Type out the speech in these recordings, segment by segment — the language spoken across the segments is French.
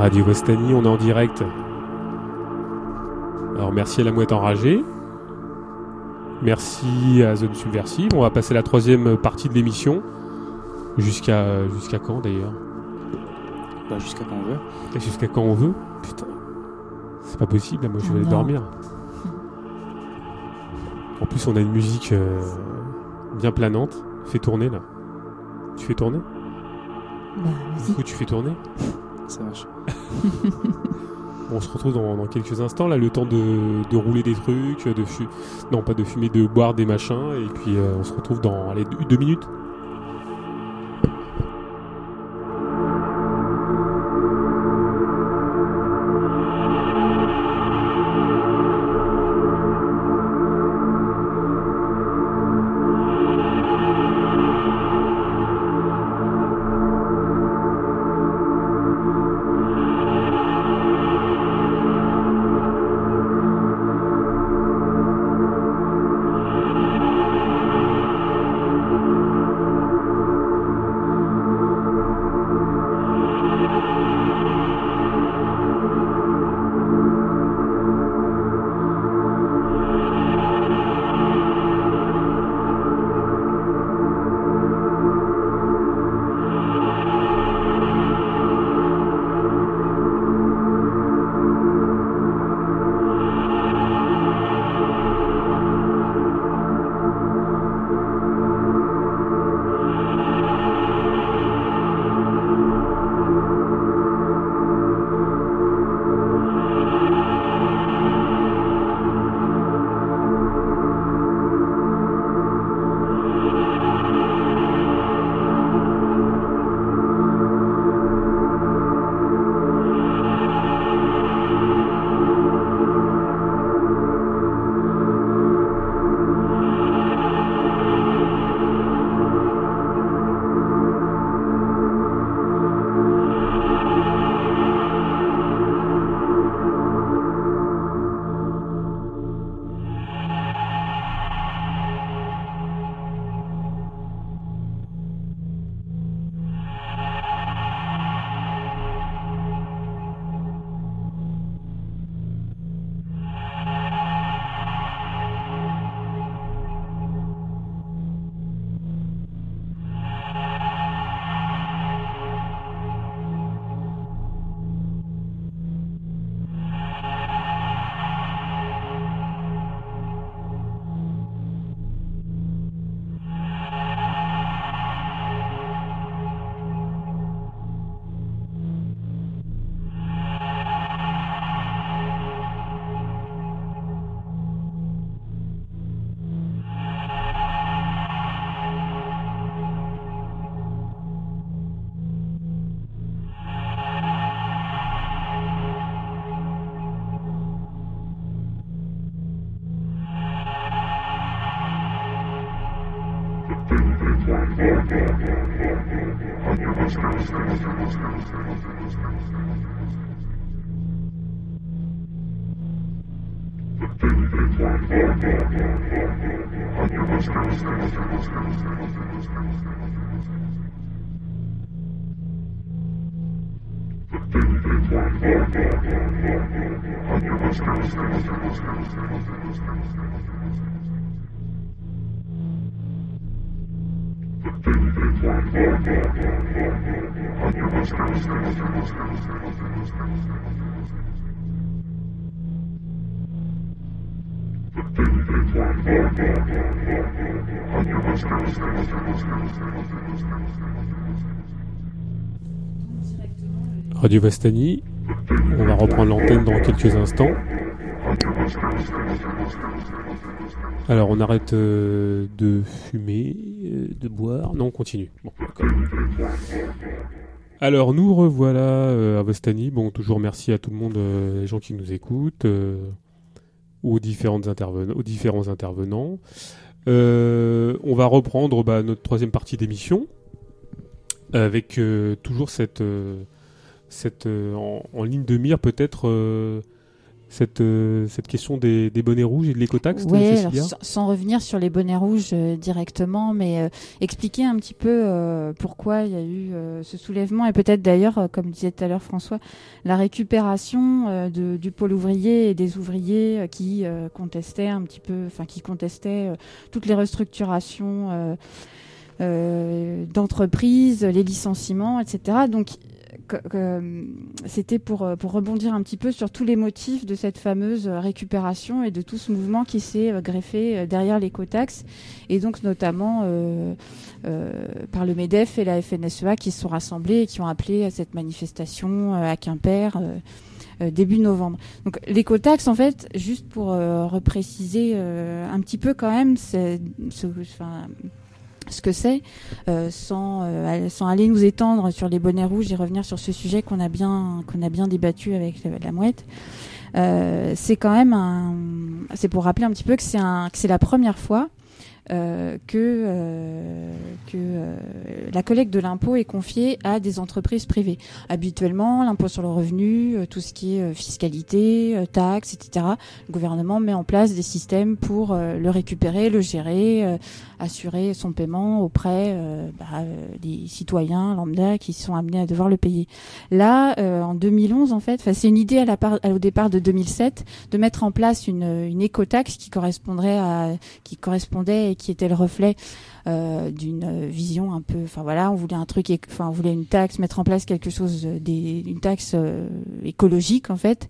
Radio Vostani, on est en direct. Alors merci à la mouette enragée. Merci à Zone Subversive. On va passer la troisième partie de l'émission. Jusqu'à jusqu'à quand d'ailleurs? Bah, jusqu'à quand on veut. Et Jusqu'à quand on veut? Putain. C'est pas possible, là, moi je vais Non. dormir. En plus on a une musique euh, bien planante. Fais tourner là. Tu fais tourner? Bah, Du coup tu fais tourner? On se retrouve dans, quelques instants, là, le temps de, rouler des trucs, de fu- non pas de fumer, de boire des machins, et puis euh, on se retrouve dans allez, deux minutes. Radio Vastani, on va reprendre l'antenne dans quelques instants. Alors on arrête euh, de fumer, euh, de boire. Non, on continue. Alors nous revoilà euh, à Vostani. Bon, toujours merci à tout le monde, les gens qui nous écoutent, aux, différentes intervenants, aux différents intervenants. Euh, on va reprendre bah, notre troisième partie d'émission avec euh, toujours cette, euh, en, ligne de mire peut-être cette, euh, cette question des, des, bonnets rouges et de l'écotaxe Oui, sans, revenir sur les bonnets rouges euh, directement, mais euh, expliquer un petit peu pourquoi il y a eu ce soulèvement et peut-être d'ailleurs, comme disait tout à l'heure François, la récupération de, du pôle ouvrier et des ouvriers qui contestaient un petit peu, enfin qui contestaient toutes les restructurations. d'entreprises, les licenciements, etc. Donc euh, c'était pour, euh, pour rebondir un petit peu sur tous les motifs de cette fameuse récupération et de tout ce mouvement qui s'est euh, greffé derrière l'écotaxe, et donc notamment par le MEDEF et la FNSEA qui se sont rassemblés et qui ont appelé à cette manifestation à Quimper. début novembre. Donc l'écotaxe, en fait, juste pour repréciser un petit peu quand même, c'est, ce que c'est, euh, sans, euh, sans aller nous étendre sur les bonnets rouges et revenir sur ce sujet qu'on a bien qu'on a bien débattu avec la, mouette. Euh, c'est quand même un, c'est pour rappeler un petit peu que c'est un, que c'est la première fois euh, que, euh, que euh, la collecte de l'impôt est confiée à des entreprises privées. Habituellement, l'impôt sur le revenu, tout ce qui est fiscalité, taxes, etc., le gouvernement met en place des systèmes pour le récupérer, le gérer, assurer son paiement auprès bah, des citoyens lambda qui sont amenés à devoir le payer. Là, en 2011, en fait, c'est une idée à la part, au départ de 2007 de mettre en place une, une écotaxe qui correspondrait à, qui correspondait qui était le reflet euh, d'une vision un peu. Enfin voilà, on voulait un truc, enfin on voulait une taxe, mettre en place quelque chose, des, une taxe euh, écologique en fait.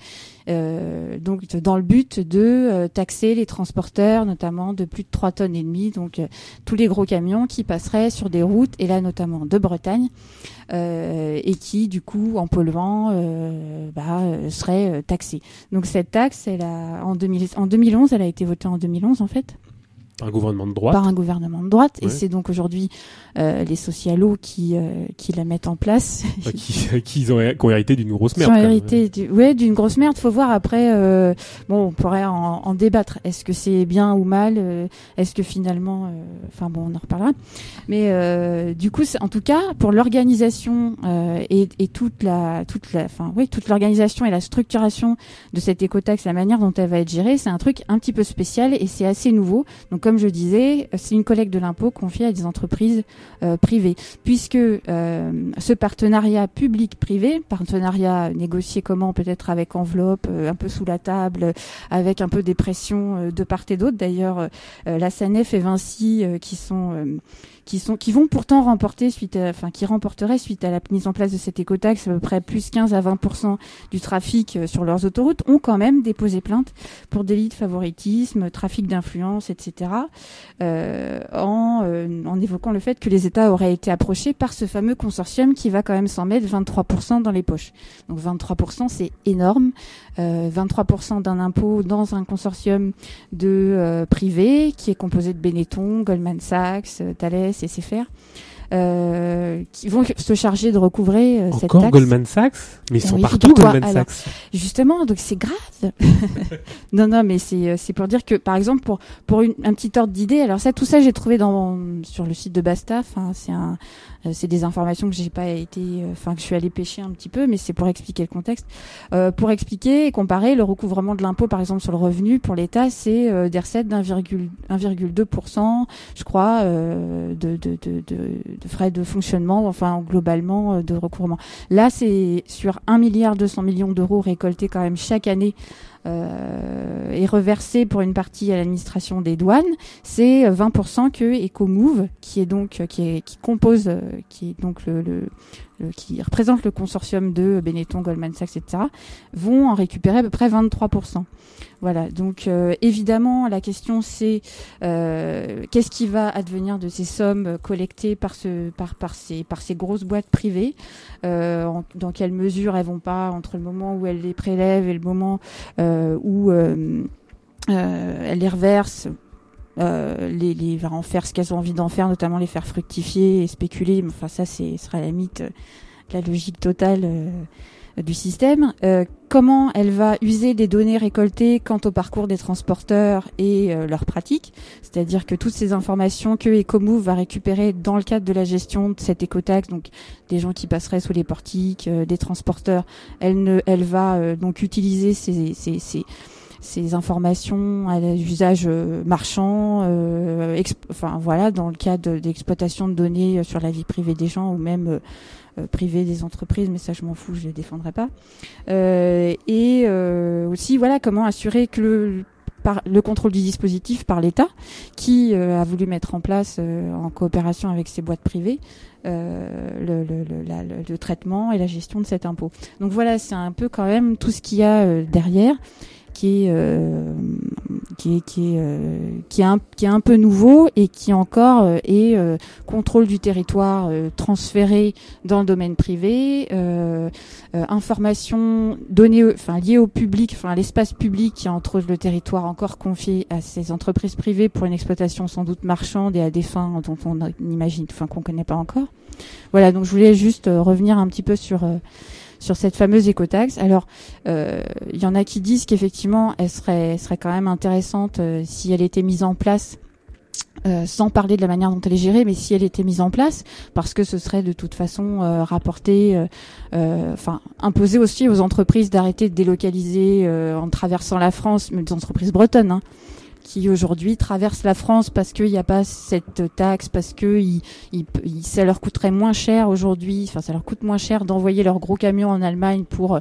Euh, donc dans le but de taxer les transporteurs, notamment de plus de 3 tonnes et demie, donc tous les gros camions qui passeraient sur des routes et là notamment de Bretagne et qui du coup en polluant bah, seraient taxés. Donc cette taxe, elle a en, 2000, en 2011, elle a été votée en 2011 en fait. Par un gouvernement de droite. Par un gouvernement de droite. Et c'est donc aujourd'hui euh, les socialos qui, euh, qui la mettent en place. qui, qui, ont, qui, ont, hérité d'une grosse merde. Qui ont hérité du, ouais, d'une grosse merde. Faut voir après. Euh, bon, on pourrait en, en débattre. Est-ce que c'est bien ou mal euh, Est-ce que finalement. Euh, enfin bon, on en reparlera. Mais du coup, en tout cas, pour l'organisation et, et, toute la. Toute la enfin, oui, toute l'organisation et la structuration de cette écotaxe, la manière dont elle va être gérée, c'est un truc un petit peu spécial et c'est assez nouveau. Donc, comme je disais, c'est une collecte de l'impôt confiée à des entreprises euh, privées, puisque euh, ce partenariat public-privé, partenariat négocié comment peut-être avec enveloppe, euh, un peu sous la table, avec un peu des pressions de part et d'autre. D'ailleurs, la SANEF et Vinci qui sont qui sont qui vont pourtant remporter suite à, enfin qui remporteraient suite à la mise en place de cette écotaxe à peu près plus 15 à 20 du trafic sur leurs autoroutes ont quand même déposé plainte pour délit de favoritisme, trafic d'influence, etc. Euh, en, euh, en évoquant le fait que les États auraient été approchés par ce fameux consortium qui va quand même s'en mettre 23% dans les poches. Donc 23% c'est énorme. 23% euh, d'un impôt dans un consortium de privés qui est composé de Benetton, Goldman Sachs, Thales SFR. Euh, qui vont se charger de recouvrer euh, cette taxe. Goldman Sachs Mais ils sont partout, Goldman Sachs. Justement, donc c'est grave. non, non, mais c'est euh, c'est pour dire que, par exemple, pour pour une, un petit ordre d'idée, alors ça, tout ça, j'ai trouvé dans sur le site de Basta. Enfin, c'est un euh, c'est des informations que j'ai pas été, euh, enfin que je suis allée pêcher un petit peu, mais c'est pour expliquer le contexte. Euh, pour expliquer et comparer le recouvrement de l'impôt, par exemple sur le revenu pour l'État, c'est des recettes d'1,2%, je crois, de, de, de, de, frais de fonctionnement, enfin globalement de recouvrement. Là, c'est sur 1 milliard 200 millions d'euros récoltés quand même chaque année euh, est reversé pour une partie à l'administration des douanes, c'est 20% que EcoMove, qui est donc qui, est, qui compose, euh, qui est donc le, le, qui représente le consortium de Benetton, Goldman Sachs, etc., vont en récupérer à peu près 23%. Voilà, donc euh, évidemment, la question c'est euh, qu'est-ce qui va advenir de ces sommes collectées par, ce, par, par, ces, grosses boîtes privées? Euh, Dans quelle mesure elles vont pas, entre le moment où elles les prélèvent et le moment où elles les reversent les, les va en faire ce qu'elles ont envie d'en faire, notamment les faire fructifier et spéculer. Enfin, ça, c'est sera la limite la logique totale du système, euh, comment elle va user les données récoltées quant au parcours des transporteurs et euh, leurs pratiques, c'est-à-dire que toutes ces informations que Ecomove va récupérer dans le cadre de la gestion de cette écotaxe, donc des gens qui passeraient sous les portiques, euh, des transporteurs, elle, ne, elle va donc utiliser ces, ces, ces ces informations à l'usage marchand, euh, enfin voilà, dans le cadre d'exploitation de données sur la vie privée des gens ou même euh, privé des entreprises, mais ça je m'en fous, je les défendrai pas. Euh, et euh, aussi voilà comment assurer que le, par le contrôle du dispositif par l'État, qui a voulu mettre en place, en coopération avec ses boîtes privées, le, le, le, traitement et la gestion de cet impôt. Donc voilà, c'est un peu quand même tout ce qu'il y a derrière qui est euh, qui est qui est euh, qui est un qui est un peu nouveau et qui encore euh, est contrôle du territoire transféré dans le domaine privé, information donnée enfin liée au public, enfin à l'espace public qui entre le territoire encore confié à ces entreprises privées pour une exploitation sans doute marchande et à des fins dont on imagine, enfin qu'on connaît pas encore. Voilà, donc je voulais juste revenir un petit peu sur sur cette fameuse écotaxe. Alors, euh, il y en a qui disent qu'effectivement, elle serait, serait quand même intéressante euh, si elle était mise en place. Euh, sans parler de la manière dont elle est gérée, mais si elle était mise en place, parce que ce serait de toute façon rapporté, enfin imposé aussi aux entreprises d'arrêter de délocaliser en traversant la France, mais des entreprises bretonnes, hein, qui aujourd'hui traversent la France parce qu'il n'y a pas cette taxe, parce que ça leur coûterait moins cher aujourd'hui, enfin ça leur coûte moins cher d'envoyer leurs gros camions en Allemagne pour euh,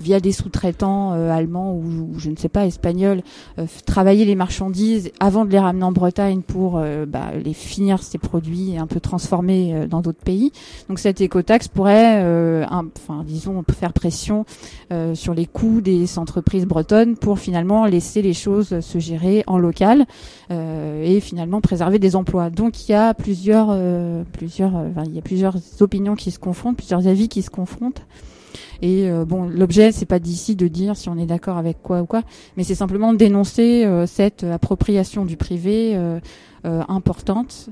via des sous-traitants euh, allemands ou, je ne sais pas espagnols euh, travailler les marchandises avant de les ramener en Bretagne pour bah, les finir ces produits et un peu transformer dans d'autres pays. Donc cette écotaxe pourrait, enfin disons, faire pression sur les coûts des entreprises bretonnes pour finalement laisser les choses se gérer en local euh, et finalement préserver des emplois. Donc il y a plusieurs, euh, plusieurs, euh, il y a plusieurs opinions qui se confrontent, plusieurs avis qui se confrontent. Et bon, l'objet, c'est pas d'ici de dire si on est d'accord avec quoi ou quoi, mais c'est simplement dénoncer cette appropriation du privé importante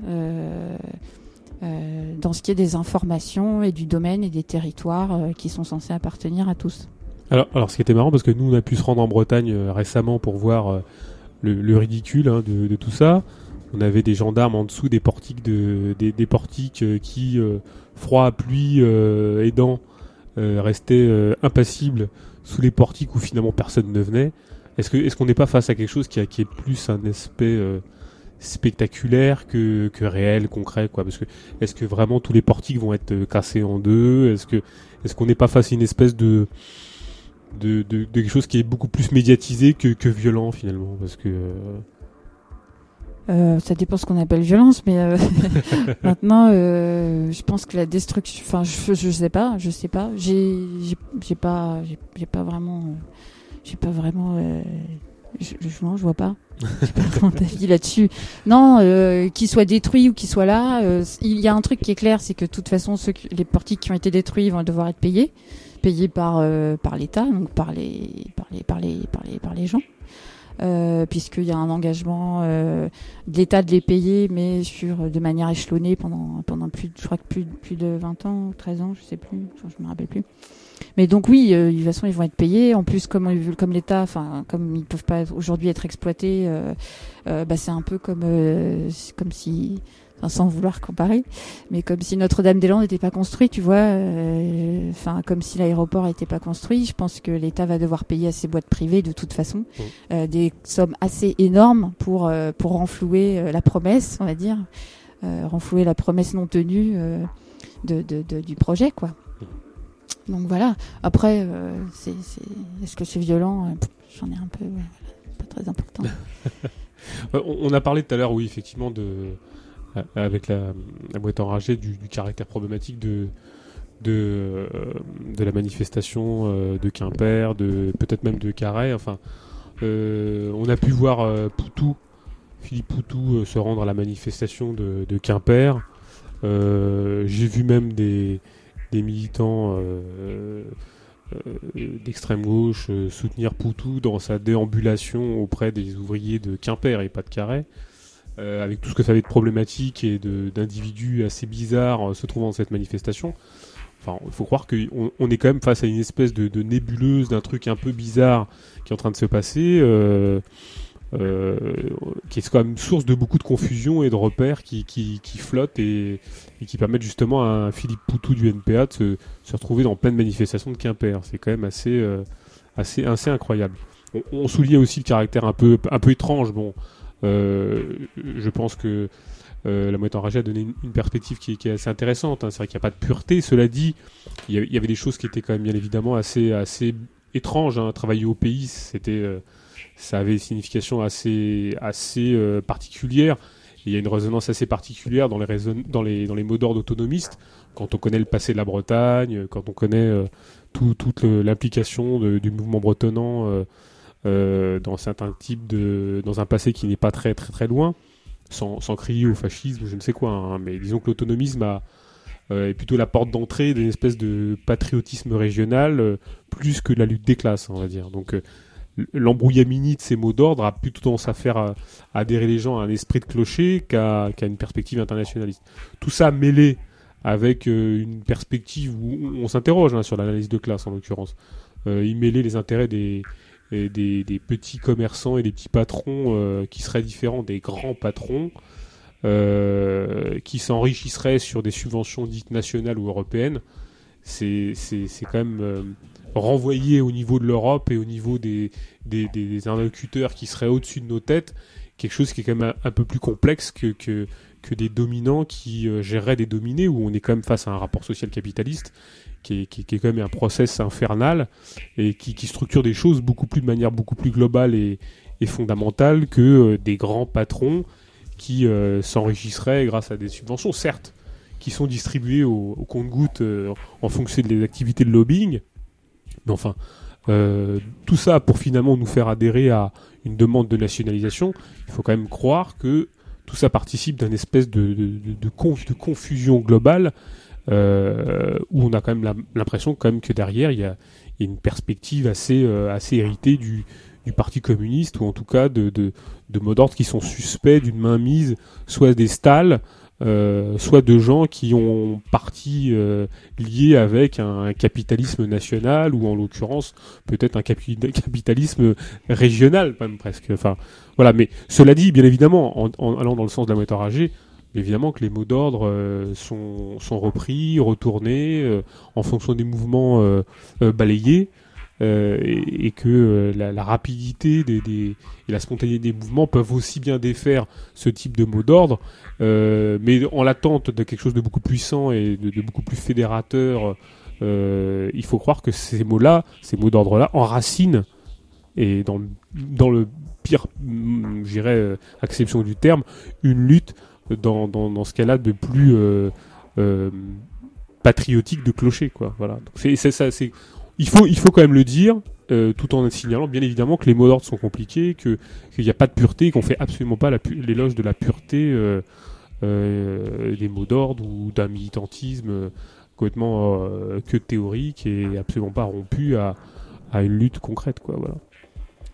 dans ce qui est des informations et du domaine et des territoires qui sont censés appartenir à tous. Alors, alors, ce qui était marrant, parce que nous, on a pu se rendre en Bretagne récemment pour voir le, ridicule hein, de, tout ça. On avait des gendarmes en dessous des portiques, de, des, portiques euh, qui, euh, froid, pluie euh, aidant, restaient impassibles sous les portiques où finalement personne ne venait. Est-ce que est-ce qu'on n'est pas face à quelque chose qui, a, qui est plus un aspect spectaculaire que, que réel, concret, quoi? Parce que est-ce que vraiment tous les portiques vont être cassés en deux? Est-ce que est-ce qu'on n'est pas face à une espèce de de, de, quelque chose qui est beaucoup plus médiatisé que, que violent finalement parce que euh, euh ça dépend ce qu'on appelle violence, mais euh, maintenant, euh, je pense que la destruction. Enfin, je, je sais pas, je sais pas. J'ai, j'ai pas, j'ai pas vraiment, j'ai pas vraiment. je, je, non, je vois pas. J'ai pas vraiment d'avis là-dessus. Non, qu'il soit détruit ou qu'il soit là, il y a un truc qui est clair, c'est que de toute façon, ceux les portiques qui ont été détruits vont devoir être payés payé par euh, par l'État, donc par les par les par les par les par les gens. Euh, puisqu'il y a un engagement euh, de l'État de les payer, mais sur de manière échelonnée pendant pendant plus, je crois que plus plus de 20 ans, 13 ans, je sais plus, je me rappelle plus. Mais donc oui, de toute façon ils vont être payés. En plus, comme comme l'État, enfin comme ils peuvent pas aujourd'hui être exploités, bah, c'est un peu comme comme si sans vouloir comparer, mais comme si Notre-Dame-des-Landes n'était pas construit, tu vois, euh, enfin comme si l'aéroport n'était pas construit. Je pense que l'État va devoir payer à ses boîtes privées de toute façon mmh. euh, des sommes assez énormes pour euh, pour renflouer la promesse, on va dire, renflouer la promesse non tenue de, de, du projet, quoi. Mmh. Donc voilà. Après, c'est, est, ce que c'est violent J'en ai un peu, pas très important. on a parlé tout à l'heure, oui, effectivement, de avec la, boîte enragée du, caractère problématique de, de, euh, la manifestation euh, de Quimper, de peut-être même de Carré. Enfin, on a pu voir Poutou, Philippe Poutou, se rendre à la manifestation de, de Quimper. J'ai vu même des, des militants d'extrême gauche soutenir Poutou dans sa déambulation auprès des ouvriers de Quimper et pas de Carré. Euh, avec tout ce que ça avait de problématique et d'individus assez bizarres euh, se trouvant dans cette manifestation. Enfin, il faut croire qu'on on est quand même face à une espèce de, de nébuleuse, d'un truc un peu bizarre qui est en train de se passer, euh, qui est quand même source de beaucoup de confusion et de repères qui, flottent et, qui permettent justement à Philippe Poutou du NPA de se, retrouver dans pleine manifestation de Quimper. C'est quand même assez, assez, assez incroyable. On, on souligne aussi le caractère un peu, un peu étrange. Bon, je pense que euh, la moitié enragée a donné une, perspective qui est, assez intéressante. hein. C'est vrai qu'il n'y a pas de pureté. Cela dit, il y, avait, des choses qui étaient quand même bien évidemment assez, assez étranges. hein. Travailler au pays, c'était, euh, ça avait une signification assez, assez euh, particulière. Il y a une résonance assez particulière dans les, dans les, dans les mots d'ordre autonomistes. Quand on connaît le passé de la Bretagne, quand on connaît euh, tout- toute l'implication du mouvement bretonnant euh, euh, dans certains types de, dans un passé qui n'est pas très très très loin, sans, sans crier au fascisme, je ne sais quoi. hein. mais disons que l'autonomisme euh, est plutôt la porte d'entrée d'une espèce de patriotisme régional, euh, plus que la lutte des classes, on va dire. Donc euh, l'embrouillamini de ces mots d'ordre a plutôt tendance à faire euh, adhérer les gens à un esprit de clocher qu'à qu'à une perspective internationaliste. Tout ça mêlé avec euh, une perspective où on s'interroge hein, sur l'analyse de classe en l'occurrence. Euh, y les intérêts des, des, petits commerçants et des petits patrons euh, qui seraient différents des grands patrons, euh, qui s'enrichisseraient sur des subventions dites nationales ou européennes, c'est quand même euh, renvoyé au niveau de l'Europe et au niveau des, des, des, des interlocuteurs qui seraient au-dessus de nos têtes, quelque chose qui est quand même un, un peu plus complexe que, que, que des dominants qui euh, géreraient des dominés, où on est quand même face à un rapport social capitaliste qui est, quand même un process infernal et qui, structure des choses beaucoup plus de manière beaucoup plus globale et, fondamentale que euh, des grands patrons qui euh, s'enrichisseraient grâce à des subventions, certes, qui sont distribuées au, compte-gouttes euh, en fonction des activités de lobbying. Mais enfin, euh, tout ça pour finalement nous faire adhérer à une demande de nationalisation, il faut quand même croire que tout ça participe d'une espèce de confusion globale euh, où on a quand même l'impression quand même que derrière il y a, une perspective assez, euh, assez héritée du, du Parti communiste ou en tout cas de, de, de mots d'ordre qui sont suspects d'une mainmise soit des stalles, euh, soit de gens qui ont parti euh, lié avec un, capitalisme national ou en l'occurrence peut-être un capi- capitalisme régional même presque. Enfin voilà, mais cela dit, bien évidemment, en, en allant dans le sens de la moitié évidemment que les mots d'ordre euh, sont, sont repris, retournés euh, en fonction des mouvements euh, balayés. et, que la, rapidité des, et la spontanéité des mouvements peuvent aussi bien défaire ce type de mots d'ordre, mais en l'attente de quelque chose de beaucoup plus puissant et de, beaucoup plus fédérateur, il faut croire que ces mots-là, ces mots d'ordre-là, enracinent et dans, dans le pire, mm, euh, acception du terme, une lutte dans, ce cas-là de plus euh, euh, patriotique de clocher, quoi. Voilà. Il faut, il faut quand même le dire, euh, tout en signalant bien évidemment que les mots d'ordre sont compliqués, qu'il n'y a pas de pureté, qu'on fait absolument pas l'éloge de la pureté des mots d'ordre ou d'un militantisme complètement que théorique et absolument pas rompu à, une lutte concrète, quoi.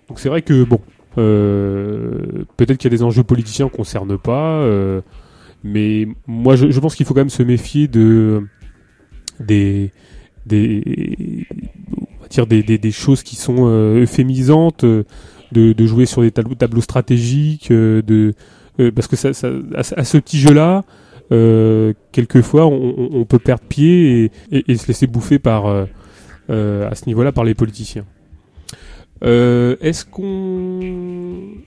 Donc c'est vrai que bon, peut-être qu'il y a des enjeux politiciens qu'on ne concerne pas, euh, mais moi je, je pense qu'il faut quand même se méfier de des des on va dire des, des, choses qui sont euh, euphémisantes, euh, de, de jouer sur des tableaux, tableaux stratégiques, euh, de euh, parce que ça, ça, à, ce- petit jeu-là, euh, quelquefois on, on- peut perdre pied et, et- et se laisser bouffer par euh, euh, à ce niveau-là par les politiciens. Euh, est-ce qu'on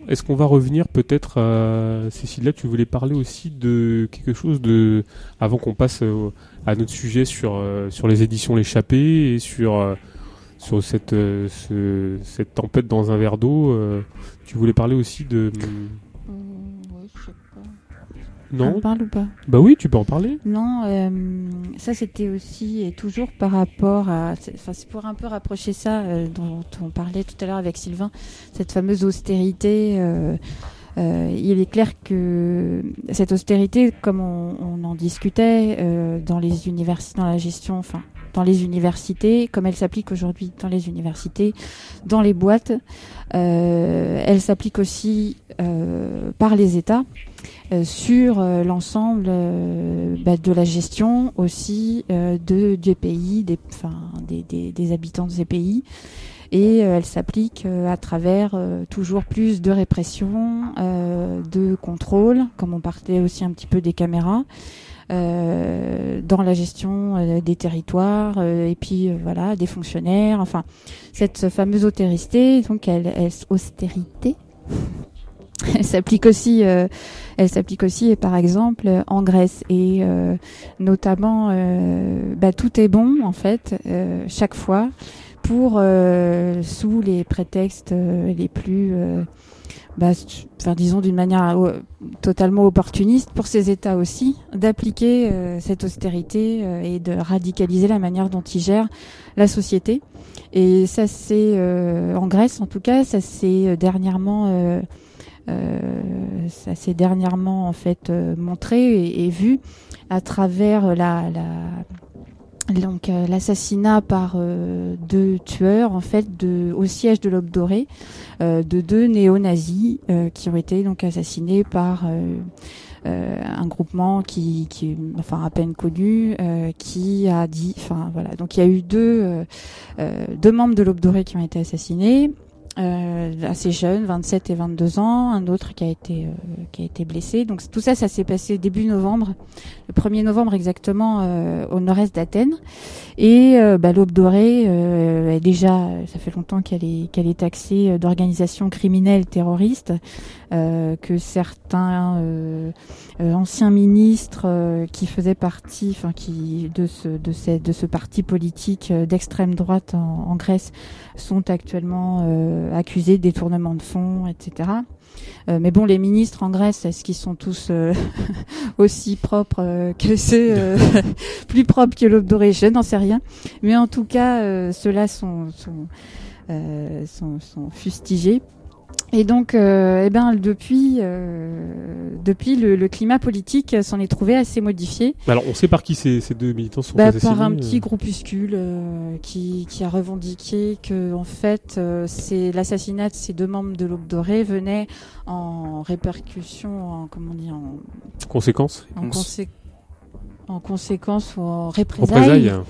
est-ce qu'on va revenir peut-être à Cécile là tu voulais parler aussi de quelque chose de avant qu'on passe à notre sujet sur euh, sur les éditions l'échappée et sur euh, sur cette euh, ce- cette tempête dans un verre d'eau tu voulais parler aussi de non On parle ou pas bah oui tu peux en parler Non, euh, ça c'était aussi et toujours par rapport à, c'est- enfin c'est pour un peu rapprocher ça euh, dont on parlait tout à l'heure avec Sylvain, cette fameuse austérité. euh, il est clair que cette austérité, comme on, on en discutait dans les universités, dans la gestion, enfin dans les universités, comme elle s'applique aujourd'hui dans les universités, dans les boîtes, elle s'applique aussi par les États sur l'ensemble bah, de la gestion aussi de, des pays, des, enfin, des, des, des habitants de ces pays. Et elle s'applique à travers toujours plus de répression, de contrôle, comme on partait aussi un petit peu des caméras, euh, dans la gestion euh, des territoires euh, et puis voilà des fonctionnaires. Enfin, cette fameuse austérité, donc elle, elle austérité. elle s'applique aussi, elle s'applique aussi, par exemple, en Grèce et notamment, bah, tout est bon en fait chaque fois pour sous les prétextes les plus bah, disons d'une manière euh, totalement opportuniste pour ces États aussi, d'appliquer euh, cette austérité euh, et de radicaliser la manière dont ils gèrent la société. Et ça c'est en Grèce en tout cas, ça s'est dernièrement, ça s'est dernièrement en fait montré et, et, vu à travers la, la donc euh, l'assassinat par euh, deux tueurs en fait au siège de l'Aube dorée euh, de deux néo-nazis qui ont été donc assassinés par un groupement qui, qui enfin à peine connu qui a dit enfin voilà. Donc il y a eu deux deux membres de l'Aube dorée qui ont été assassinés euh, assez jeune, 27 et 22 ans, un autre qui a été euh, qui a été blessé. Donc tout ça, ça s'est passé début novembre, le 1er novembre exactement, euh, au nord-est d'Athènes. Et euh, bah, l'aube dorée est déjà, ça fait longtemps qu'elle est qu'elle est taxée d'organisation criminelle terroriste, que certains anciens ministres qui faisaient partie, enfin qui de ce de ce de ce parti politique d'extrême droite en, Grèce sont actuellement euh, accusés de détournement de fonds, etc. Euh, mais bon, les ministres en Grèce, est-ce qu'ils sont tous euh, aussi propres que ceux plus propres que l'aube dorée? Je n'en sais rien. Mais en tout cas, ceux-là sont, sont, sont fustigés. Et donc, euh, eh ben, depuis, euh, depuis le, le, climat politique s'en est trouvé assez modifié. Alors, on sait par qui ces, ces deux militants sont bah, assassinés Par un petit euh groupuscule euh, qui, qui a revendiqué que, en fait, euh, c'est l'assassinat de ces deux membres de l'Aube dorée venait en répercussion, en comment dire, en conséquence, en, consé en conséquence ou en représailles. Représailles.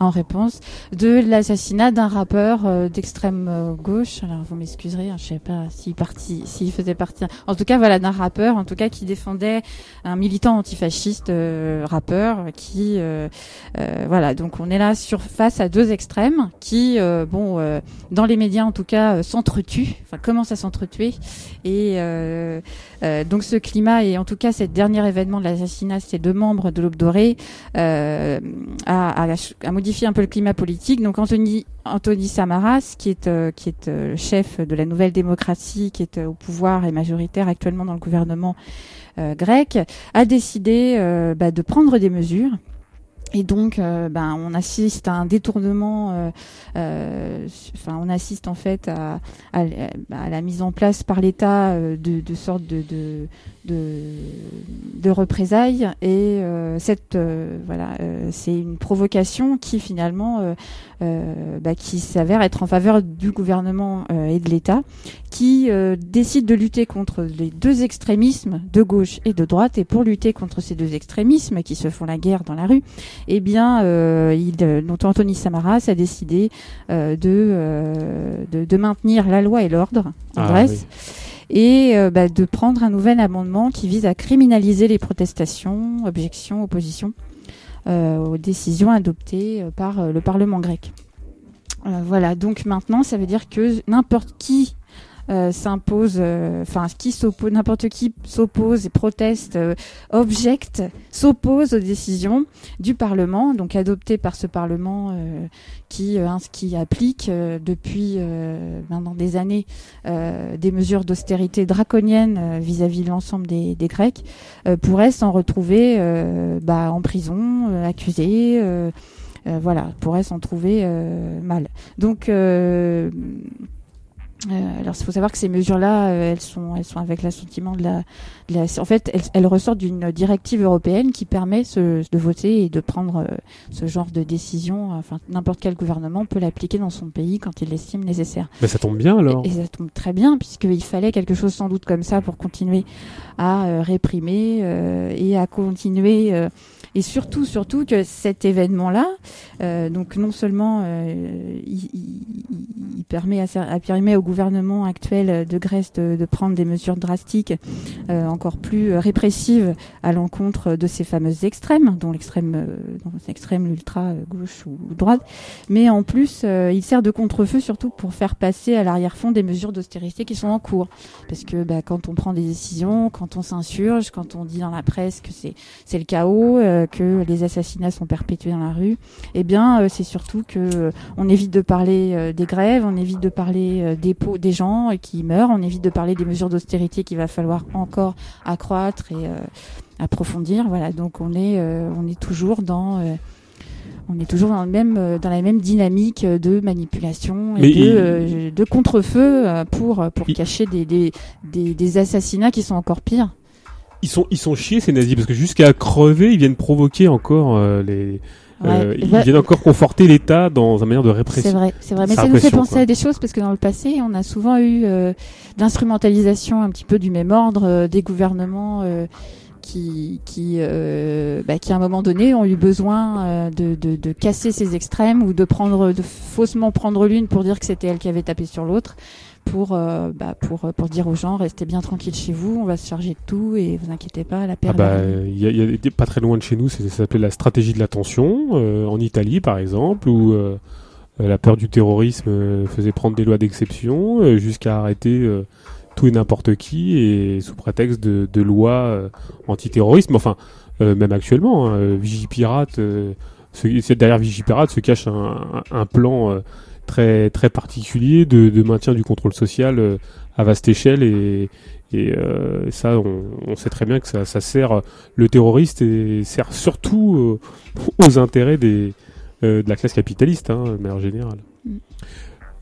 En réponse de l'assassinat d'un rappeur euh, d'extrême euh, gauche. Alors vous m'excuserez, hein, je sais pas s'il faisait partie. En tout cas, voilà d'un rappeur, en tout cas qui défendait un militant antifasciste euh, rappeur qui, voilà. Donc on est là sur face à deux extrêmes qui, bon, dans les médias en tout cas, s'entretuent, enfin commencent à s'entretuer. Et donc ce climat et en tout cas cet dernier événement de l'assassinat de ces deux membres de l'Aube dorée a, a, modifier un peu le climat politique. Donc Anthony, Samaras, qui est, euh, qui est euh, chef de la Nouvelle Démocratie, qui est euh, au pouvoir et majoritaire actuellement dans le gouvernement grec, a décidé bah, de prendre des mesures et donc, euh, ben, on assiste à un détournement. Euh, euh, enfin, on assiste en fait à, à, la mise en place par l'État de, de sortes de, de, de représailles. Et euh, cette, voilà, c'est une provocation qui finalement, bah, qui s'avère être en faveur du gouvernement et de l'État, qui décide de lutter contre les deux extrémismes de gauche et de droite. Et pour lutter contre ces deux extrémismes qui se font la guerre dans la rue, eh bien, euh, il, euh, Anthony Samaras a décidé euh, de, de, de, maintenir la loi et l'ordre en Ah, Grèce et euh, bah, de prendre un nouvel amendement qui vise à criminaliser les protestations, objections, oppositions euh, aux décisions adoptées euh, par le Parlement grec. Voilà, donc maintenant, ça veut dire que n'importe qui euh, s'impose, enfin qui s'oppose, n'importe qui s'oppose et proteste, euh, objecte, s'oppose aux décisions du Parlement, donc adoptées par ce Parlement euh, qui, qui applique depuis maintenant des années des mesures d'austérité draconiennes vis-à-vis de l'ensemble des, Grecs, pourrait s'en retrouver bah, en prison, accusé. Euh, voilà, pourrait s'en trouver euh, mal. Donc, euh, Euh, alors, il faut savoir que ces mesures-là, euh, elles sont, elles sont avec l'assentiment de la, de la, en fait, elles, elles ressortent d'une directive européenne qui permet ce, de voter et de prendre euh, ce genre de décision. Enfin, n'importe quel gouvernement peut l'appliquer dans son pays quand il l'estime nécessaire. Mais ça tombe bien alors. Et, et ça tombe très bien puisqu'il fallait quelque chose sans doute comme ça pour continuer à euh, réprimer euh, et à continuer. Et surtout, surtout que cet événement-là, euh, donc non seulement euh, il, il- permet à, à permet au gouvernement actuel de Grèce de, de prendre des mesures drastiques, euh, encore plus répressives à l'encontre de ces fameuses extrêmes, dont l'extrême, euh, l'extrême, l'ultra euh, gauche ou, ou droite, mais en plus, euh, il sert de contre-feu surtout pour faire passer à l'arrière-fond des mesures d'austérité qui sont en cours, parce que bah, quand on prend des décisions, quand on s'insurge, quand on dit dans la presse que c'est c'est le chaos, euh, que les assassinats sont perpétués dans la rue, eh bien, euh, c'est surtout que euh, on évite de parler euh, des grèves, on évite de parler des, pots, des gens qui meurent, on évite de parler des mesures d'austérité qu'il va falloir encore accroître et approfondir. Voilà, donc on est, on est toujours dans on est toujours dans, le même, dans la même dynamique de manipulation et Mais de, il- euh, de contre-feu pour, pour Il- cacher des, des, des, des assassinats qui sont encore pires. Ils sont, ils sont chiés ces nazis parce que jusqu'à crever, ils viennent provoquer encore euh, les. euh, Ouais, ils bah, viennent encore conforter l'État dans sa manière de C'est répression. vrai, c'est vrai. Mais ça nous fait penser quoi. à des choses parce que dans le passé, on a souvent eu euh, d'instrumentalisation un petit peu du même ordre euh, des gouvernements euh, qui, qui, euh, bah, qui à un moment donné ont eu besoin euh, de, de, de casser ces extrêmes ou de prendre, de faussement prendre l'une pour dire que c'était elle qui avait tapé sur l'autre. Pour, euh, bah, pour, pour dire aux gens, restez bien tranquilles chez vous, on va se charger de tout et vous inquiétez pas, la paix Ah bah, il y a, il y a- pas très loin de chez nous, ça s'appelait la stratégie de l'attention, euh, en Italie par exemple, où euh, euh, la peur du terrorisme euh, faisait prendre des lois d'exception euh, jusqu'à arrêter euh, tout et n'importe qui, et sous prétexte de, de lois euh, antiterrorisme, enfin, euh, même actuellement, hein, euh, Vigipirate, euh, derrière Vigipirate se cache un, un- un plan euh, très, très particulier de, de maintien du contrôle social euh, à vaste échelle et, et euh, ça, on, on sait très bien que ça, ça sert le terroriste et sert surtout euh, aux intérêts des, euh, de la classe capitaliste, hein, de manière générale. Mm.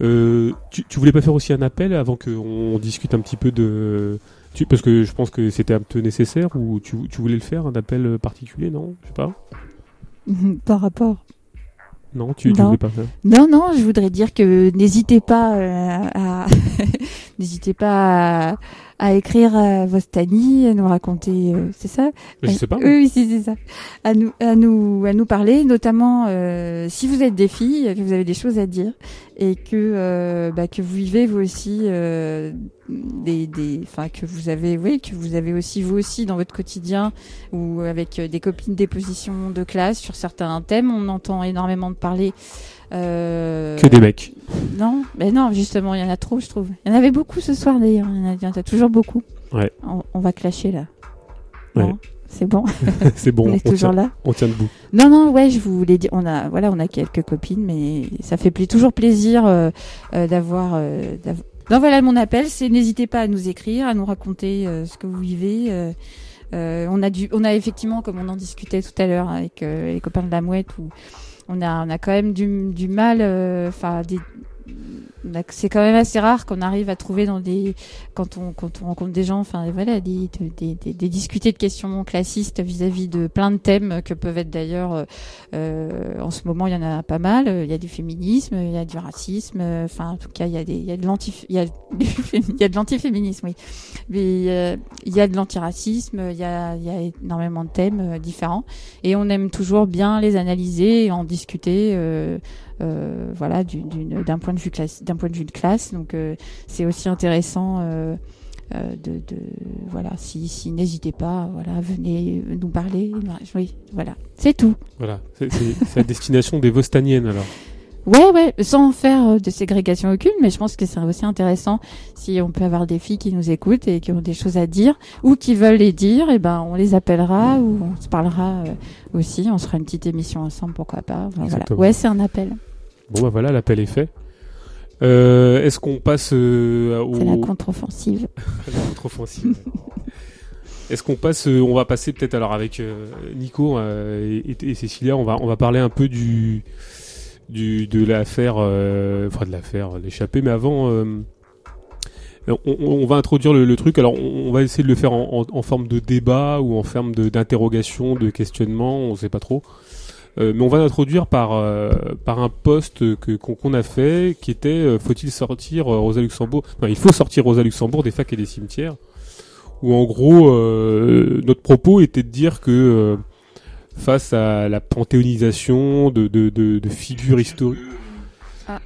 Euh, tu, tu voulais pas faire aussi un appel avant qu'on discute un petit peu de... Tu, parce que je pense que c'était un peu nécessaire ou tu, tu voulais le faire, un appel particulier, non? Je sais pas. Par rapport. Non, tu, Non. voulais pas faire. Non, non, je voudrais dire que n'hésitez pas euh, à n'hésitez pas à, à écrire à Vostani, à nous raconter, euh, c'est ça? Je sais pas. Oui, oui, si, c'est ça. À nous, à nous, à nous parler, notamment euh, si vous êtes des filles, que vous avez des choses à dire et que euh, bah, que vous vivez vous aussi euh, des, des, enfin que vous avez, oui, que vous avez aussi vous aussi dans votre quotidien ou avec euh, des copines des positions de classe sur certains thèmes, on entend énormément de parler. Euh, Que des mecs. non, mais non, justement, il y en a trop, je trouve. Il y en avait beaucoup ce soir d'ailleurs. Il y en a, il y en a toujours beaucoup. Ouais. On, on va clasher là. Ouais. Non, c'est bon. C'est bon, on on, est toujours tient, là. on tient debout. Non, non, ouais, je voulais dire, on a, voilà, on a quelques copines, mais ça fait toujours plaisir euh, euh, d'avoir. euh, non, voilà, mon appel, c'est n'hésitez pas à nous écrire, à nous raconter euh, ce que vous vivez. euh, euh, on a du, on a effectivement, comme on en discutait tout à l'heure avec euh, les copains de la mouette, où on a, on a quand même du, du mal, euh, enfin, c'est quand même assez rare qu'on arrive à trouver dans des, quand on, quand on rencontre des gens, enfin, voilà, des, des, des, des discuter de questions classistes vis-à-vis de plein de thèmes que peuvent être d'ailleurs, euh, euh, en ce moment, il y en a pas mal. Il y a du féminisme, il y a du racisme, euh, enfin, en tout cas, il y a des, il y a de l'anti, il y a, il y a de l'antiféminisme, oui. Mais euh, il y a de l'antiracisme, il y a, il y a énormément de thèmes différents, et on aime toujours bien les analyser et en discuter. euh, voilà, du- d'une- d'un point de vue d'un point de vue de classe. Donc, euh, c'est aussi intéressant. euh, euh, de, voilà, si, si n'hésitez pas, voilà, venez nous parler. Oui, voilà, c'est tout. Voilà, c'est la destination des Vostaniennes alors. Ouais, ouais, sans faire euh, de ségrégation aucune, mais je pense que c'est aussi intéressant si on peut avoir des filles qui nous écoutent et qui ont des choses à dire ou qui veulent les dire, et ben on les appellera ou on se parlera euh, aussi, on se fera une petite émission ensemble, pourquoi pas. Enfin, voilà. Exactement. Ouais, c'est un appel. Bon bah voilà, l'appel est fait. Euh, Est-ce qu'on passe euh, au... C'est la contre-offensive. La contre-offensive. Est-ce qu'on passe, euh, on va passer peut-être alors avec Nico et, et Cécilia, on va on va parler un peu du du de l'affaire, euh, enfin de l'affaire, l'échappée, mais avant, euh, on, on va introduire le, le truc. Alors, on, va essayer de le faire en, en- en forme de débat ou en forme d'interrogation, de, questionnement. On sait pas trop. Euh, mais on va l'introduire par euh, par un post que qu'on qu'on a fait, qui était euh, faut-il sortir Rosa Luxembourg? Il faut sortir Rosa Luxembourg des facs et des cimetières. Où en gros, notre propos était de dire que face à la panthéonisation de, de, de, de figures historiques. Ah.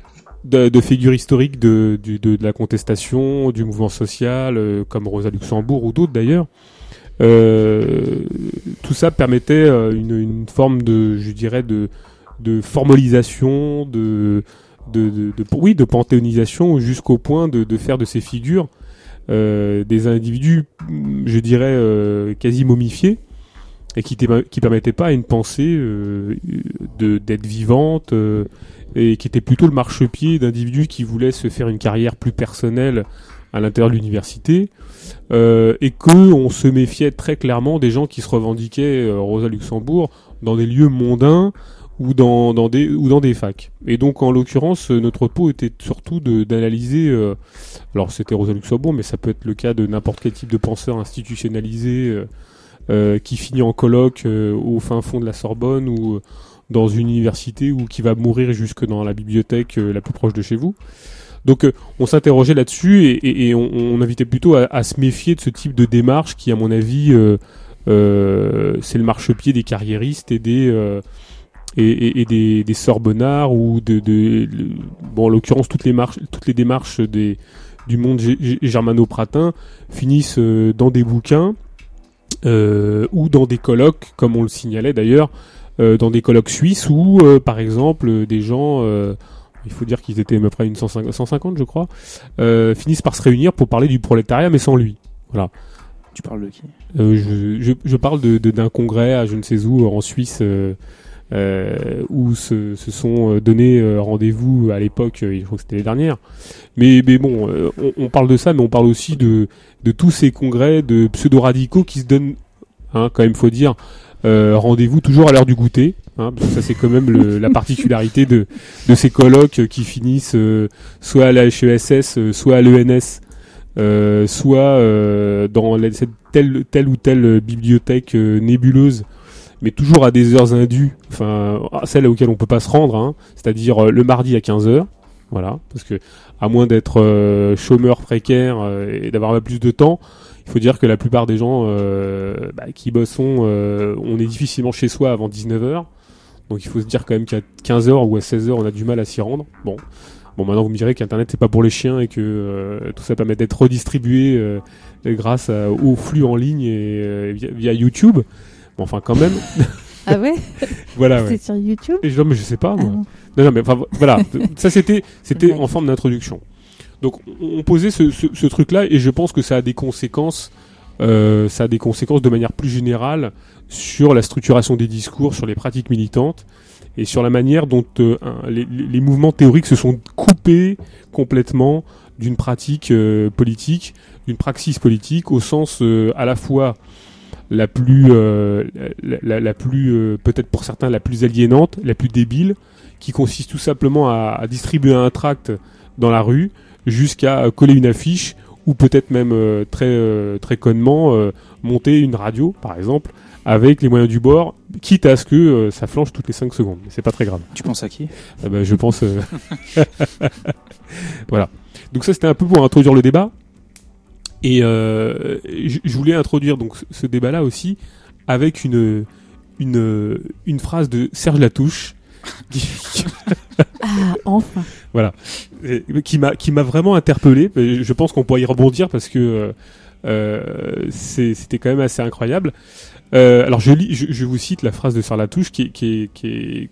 De, de figures historiques de, de, de la contestation, du mouvement social, euh, comme Rosa Luxembourg ou d'autres d'ailleurs, euh, tout ça permettait euh, une, une forme de, je dirais, de, de formalisation, de, de, oui, de panthéonisation jusqu'au point de, de faire de ces figures euh, des individus, je dirais, euh, quasi momifiés et qui, qui permettaient pas à une pensée euh, d'être vivante euh, et qui était plutôt le marchepied d'individus qui voulaient se faire une carrière plus personnelle à l'intérieur de l'université euh, et que on se méfiait très clairement des gens qui se revendiquaient euh, Rosa Luxembourg dans des lieux mondains ou dans, dans des ou dans des facs. Et donc en l'occurrence notre pot était surtout d'analyser euh, alors c'était Rosa Luxembourg mais ça peut être le cas de n'importe quel type de penseur institutionnalisé euh, qui finit en colloque euh, au fin fond de la Sorbonne ou euh, dans une université ou qui va mourir jusque dans la bibliothèque euh, la plus proche de chez vous. Donc euh, on s'interrogeait là-dessus et, et- et on, on invitait plutôt à, à se méfier de ce type de démarche qui, à mon avis, euh, euh, c'est le marchepied des carriéristes et des euh, et, et- des, des sorbonnards ou de, de bon en l'occurrence toutes les marches toutes les démarches des du monde germano-pratin finissent euh, dans des bouquins euh, ou dans des colloques comme on le signalait d'ailleurs euh, dans des colloques suisses où euh, par exemple euh, des gens euh, il faut dire qu'ils étaient à peu près une 150, 150 je crois euh, finissent par se réunir pour parler du prolétariat mais sans lui. Voilà. Tu parles de qui? Euh, je, je, je parle de de- d'un congrès à je ne sais où en Suisse euh, euh, où se, se sont euh, donné euh, rendez-vous à l'époque, euh, je crois que c'était les dernières. Mais, mais bon, on, on parle de ça, mais on parle aussi de, de tous ces congrès de pseudo-radicaux qui se donnent, hein, quand même faut dire, euh, rendez-vous toujours à l'heure du goûter. Hein, parce que ça c'est quand même le, la particularité de, de ces colloques qui finissent euh, soit à la HESS, soit à l'ENS, euh, soit euh, dans la- cette telle, ou telle bibliothèque euh, nébuleuse, mais toujours à des heures indues, enfin celles auxquelles on peut pas se rendre, hein, c'est-à-dire euh, le mardi à 15h, voilà, parce que à moins d'être chômeur précaire et d'avoir plus de temps, il faut dire que la plupart des gens bah, qui bossons, euh, on est difficilement chez soi avant 19h. Donc il faut se dire quand même qu'à 15h ou à 16h, on a du mal à s'y rendre. Bon, bon maintenant vous me direz qu'Internet c'est pas pour les chiens et que euh, tout ça permet d'être redistribué euh, grâce à- au flux en ligne et euh, via, via YouTube. Bon, enfin quand même, Ah ouais? Voilà. Ouais. C'est sur YouTube? Et je, non, mais je sais pas. Ah Moi. non. Non, non, mais enfin, voilà. ça, c'était, c'était Ouais. en forme d'introduction. Donc, on on posait ce, ce, ce truc-là, et je pense que ça a des conséquences, euh, ça a des conséquences de manière plus générale sur la structuration des discours, sur les pratiques militantes, et sur la manière dont euh, les, mouvements théoriques se sont coupés complètement d'une pratique euh, politique, d'une praxis politique, au sens euh, à la fois la plus, la, plus peut-être pour certains la plus aliénante, la plus débile, qui consiste tout simplement à, à distribuer un tract dans la rue jusqu'à coller une affiche ou peut-être même très très connement monter une radio par exemple avec les moyens du bord, quitte à ce que euh, ça flanche toutes les 5 secondes. Mais c'est pas très grave. Tu penses à qui? Ah bah, je pense. euh, voilà. Donc ça c'était un peu pour introduire le débat. Et euh, je je voulais introduire donc ce- débat-là aussi avec une une une phrase de Serge Latouche qui, Ah, enfin. et- qui m'a qui m'a vraiment interpellé. Je pense qu'on pourrait y rebondir parce que euh, euh, c'est- c'était quand même assez incroyable. Euh, alors je je, vous cite la phrase de Serge Latouche qui qui qui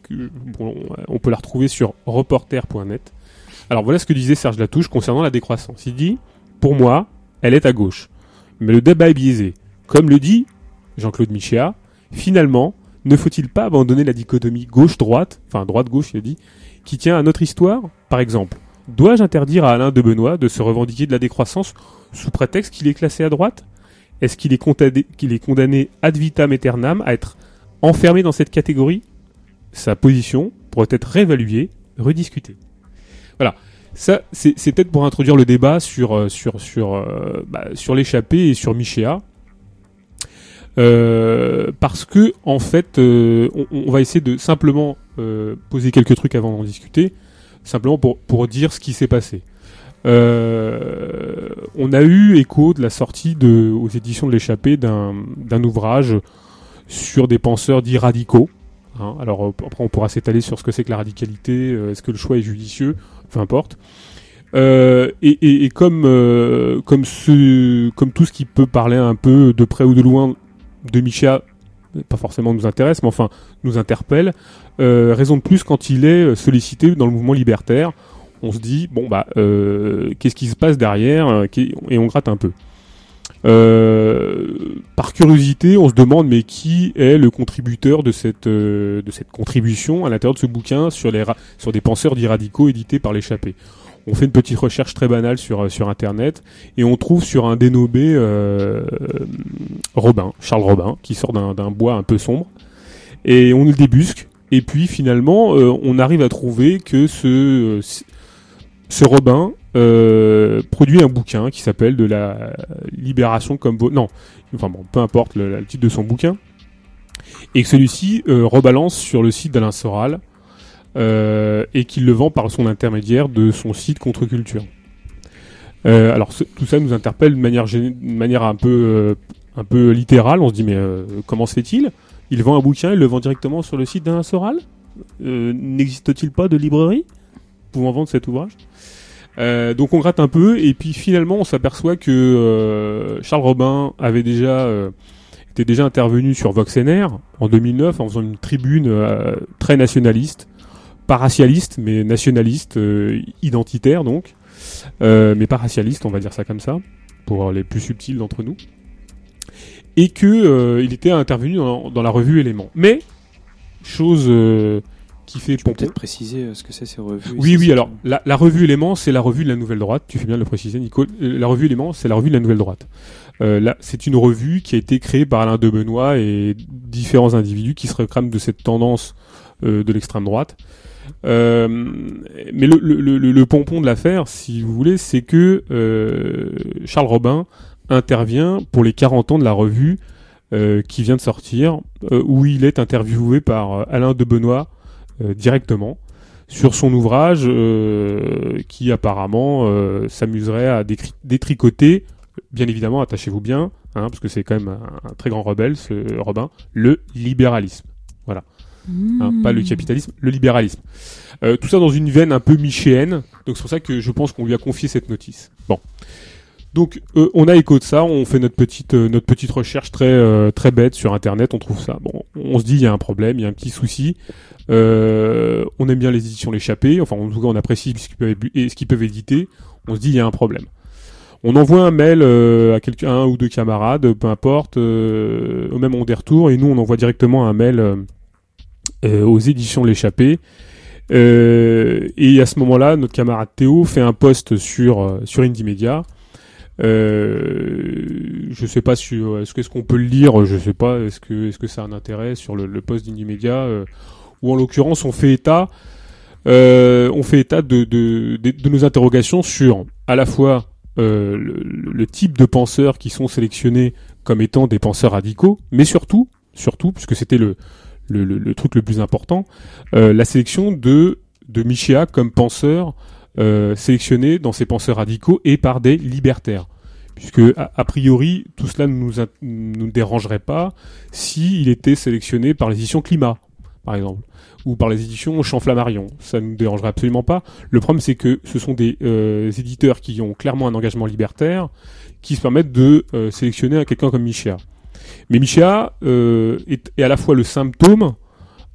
bon, on peut la retrouver sur reporter.net. Alors voilà ce que disait Serge Latouche concernant la décroissance. Il dit pour moi, elle est à gauche, mais le débat est biaisé. Comme le dit Jean-Claude Michéa, finalement, ne faut-il pas abandonner la dichotomie gauche-droite, enfin droite-gauche, il a dit, qui tient à notre histoire? Par exemple, dois-je interdire à Alain de Benoît de se revendiquer de la décroissance sous prétexte qu'il est classé à droite? Est-ce qu'il est, condamné- ad vitam aeternam à être enfermé dans cette catégorie? Sa position pourrait être réévaluée, rediscutée. Voilà. Ça, c'est peut-être pour introduire le débat sur euh, euh, bah, sur l'échappée et sur Michéa. Euh, parce que en fait, on, va essayer de simplement poser quelques trucs avant d'en discuter, simplement pour dire ce qui s'est passé. Euh, on a eu écho de la sortie de, aux éditions de l'échappée d'un ouvrage sur des penseurs dits radicaux. hein. alors euh, après, on pourra s'étaler sur ce que c'est que la radicalité, euh, est-ce que le choix est judicieux, peu importe. Euh, et, et- et comme euh, comme ce comme tout ce qui peut parler un peu de près ou de loin de Micha, pas forcément nous intéresse, mais enfin nous interpelle. euh, raison de plus quand il est sollicité dans le mouvement libertaire, on se dit bon bah euh, qu'est-ce qui se passe derrière euh, et on gratte un peu. Euh, par curiosité, on se demande mais qui est le contributeur de cette contribution à l'intérieur de ce bouquin sur des penseurs dits radicaux édités par l'échappée. On fait une petite recherche très banale sur internet et on trouve sur un dénommé euh, Robin, Charles Robin, qui sort d'un bois un peu sombre et on le débusque et puis finalement on arrive à trouver que ce ce Robin euh, produit un bouquin qui s'appelle de la libération comme vo- non enfin bon peu importe le, titre de son bouquin et que celui-ci euh, rebalance sur le site d'Alain Soral euh, et qu'il le vend par son intermédiaire de son site contre-culture. Alors tout ça nous interpelle de manière, un peu un peu littérale. On se dit mais comment se fait-il? Il vend un bouquin, il le vend directement sur le site d'Alain Soral? N'existe-t-il pas de librairie pouvant vendre cet ouvrage? Euh, donc on gratte un peu et puis finalement on s'aperçoit que euh, Charles Robin avait déjà euh, était déjà intervenu sur VoxNR en 2009 en faisant une tribune très nationaliste, pas racialiste mais nationaliste, identitaire donc, mais pas racialiste on va dire ça comme ça pour les plus subtils d'entre nous, et que il était intervenu dans, dans la revue Éléments. Mais chose qui fait Tu peux peut-être préciser euh, ce que c'est ces revues. oui, oui, alors, la, la revue Éléments, c'est la revue de la Nouvelle Droite. Tu fais bien de le préciser, Nico. Euh, La revue Éléments, c'est la revue de la Nouvelle Droite. Euh, là, c'est une revue qui a été créée par Alain de Benoît et différents individus qui se réclament de cette tendance euh, de l'extrême droite. Euh, mais le, le, le, le pompon de l'affaire, si vous voulez, c'est que Charles Robin intervient pour les 40 ans de la revue qui vient de sortir, où il est interviewé par Alain de Benoît directement sur son ouvrage euh, qui apparemment euh, s'amuserait à détricoter, bien évidemment, attachez-vous bien, hein, parce que c'est quand même un, très grand rebelle, ce Robin, le libéralisme. Hein, Mmh. pas le capitalisme, le libéralisme. Euh, tout ça dans une veine un peu michéenne, donc c'est pour ça que je pense qu'on lui a confié cette notice. Bon. Donc euh, on a écho de ça, on fait notre petite euh, notre petite recherche très euh, très bête sur internet, on trouve ça. Bon, on se dit il y a un problème, il y a un petit souci. On aime bien les éditions l'échappée, enfin en tout cas on apprécie ce qu'ils peuvent éditer. On se dit il y a un problème. On envoie un mail à quelqu'un un ou deux camarades, peu importe, au même on des retours et nous on envoie directement un mail aux éditions l'échappée. Et à ce moment-là, notre camarade Théo fait un post sur sur Indie Media. Euh, je sais pas est-ce que est-ce qu'on peut le lire, je sais pas, est-ce que est-ce que ça a un intérêt sur le, le post d'Indie Media euh, ou en l'occurrence on fait état euh, on fait état de, de, de, nos interrogations sur à la fois euh, le, le type de penseurs qui sont sélectionnés comme étant des penseurs radicaux, mais surtout, surtout, puisque c'était le, le, le, le truc le plus important, euh, la sélection de, de Michéa comme penseur euh, sélectionné dans ces penseurs radicaux et par des libertaires. Puisque, a, priori, tout cela ne nous, dérangerait pas s'il était sélectionné par les éditions Climat, par exemple, ou par les éditions Champ Flammarion. Ça ne nous dérangerait absolument pas. Le problème, c'est que ce sont des euh, éditeurs qui ont clairement un engagement libertaire, qui se permettent de euh, sélectionner un- quelqu'un comme Michéa. Mais Michéa euh, est à la fois le symptôme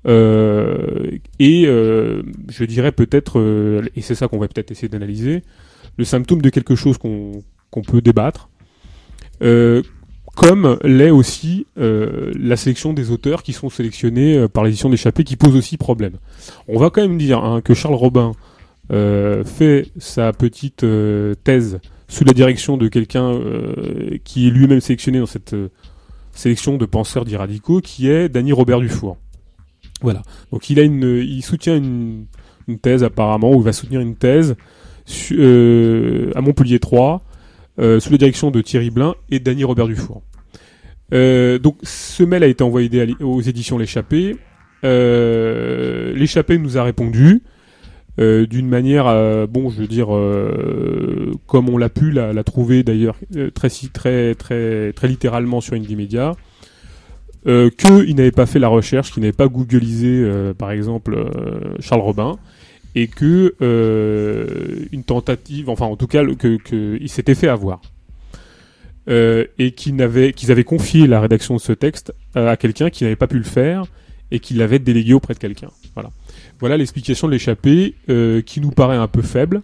euh, et euh, je dirais peut-être, euh, et c'est ça qu'on va peut-être essayer d'analyser, le symptôme de quelque chose qu'on peut débattre, euh, comme l'est aussi euh, la sélection des auteurs qui sont sélectionnés euh, par l'édition d'échappée, qui pose aussi problème. On va quand même dire hein, que Charles Robin fait sa petite thèse sous la direction de quelqu'un qui est lui-même sélectionné dans cette sélection de penseurs dits radicaux, qui est Danny Robert Dufour. Voilà. Donc il a une, il soutient une, thèse apparemment, ou il va soutenir une thèse à Montpellier 3, sous la direction de Thierry Blin et Dany Robert Dufour. donc ce mail a été envoyé aux éditions L'échappée. L'échappée nous a répondu. Euh, d'une manière, euh, bon, je veux dire, euh, comme on l'a pu la, trouver d'ailleurs très, très, très, très littéralement sur Indymedia, euh, qu'il n'avait pas fait la recherche, qu'il n'avait pas googlisé, par exemple, Charles Robin, et que une tentative, enfin en tout cas, que, que s'était fait avoir. et qu'ils avaient, confié la rédaction de ce texte à quelqu'un qui n'avait pas pu le faire et qu'il l'avait délégué auprès de quelqu'un. Voilà. Voilà l'explication de l'échappée euh, qui nous paraît un peu faible,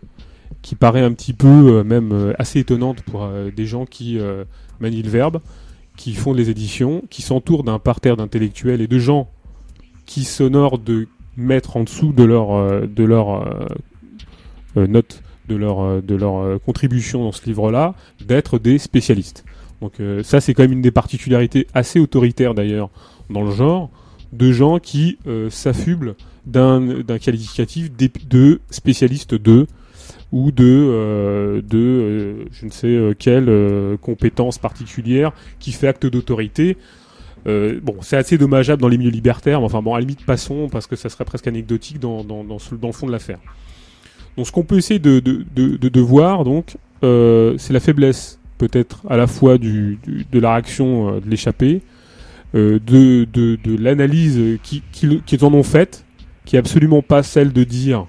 qui paraît un petit peu euh, même euh, assez étonnante pour des gens qui manient le verbe, qui font des éditions, qui s'entourent d'un parterre d'intellectuels et de gens qui s'honorent de mettre en dessous de leur de leur note, de leur de leur contribution dans ce livre-là, d'être des spécialistes. Donc ça c'est quand même une des particularités assez autoritaires d'ailleurs dans le genre de gens qui s'affublent d'un qualificatif de spécialiste de ou de, euh, de euh, je ne sais euh, quelle compétence particulière qui fait acte d'autorité. bon, c'est assez dommageable dans les milieux libertaires, mais enfin bon, à la limite passons parce que ça serait presque anecdotique dans, dans, dans, le fond de l'affaire. Donc ce qu'on peut essayer de, de, de, de voir, donc, c'est la faiblesse peut-être à la fois du, de la réaction de l'échappée, de, de, de l'analyse qu'ils qui, qui en ont faite, qui est absolument pas celle de dire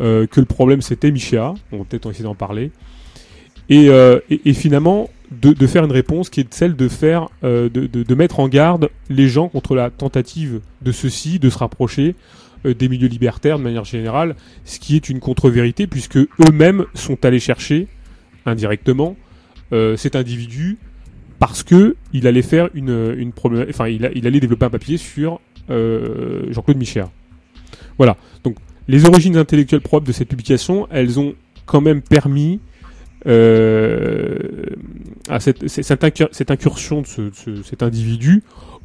euh, que le problème c'était Michéa, on va peut-être essayer d'en parler, et, euh, finalement de, faire une réponse qui est celle de faire, euh, de, mettre en garde les gens contre la tentative de ceux-ci de se rapprocher des milieux libertaires de manière générale, ce qui est une contre-vérité puisque eux-mêmes sont allés chercher indirectement cet individu parce que il allait faire une, une enfin il allait développer un papier sur Jean-Claude Michéa. Voilà. Donc, les origines intellectuelles propres de cette publication, elles ont quand même permis euh, à cette, incursion de cet individu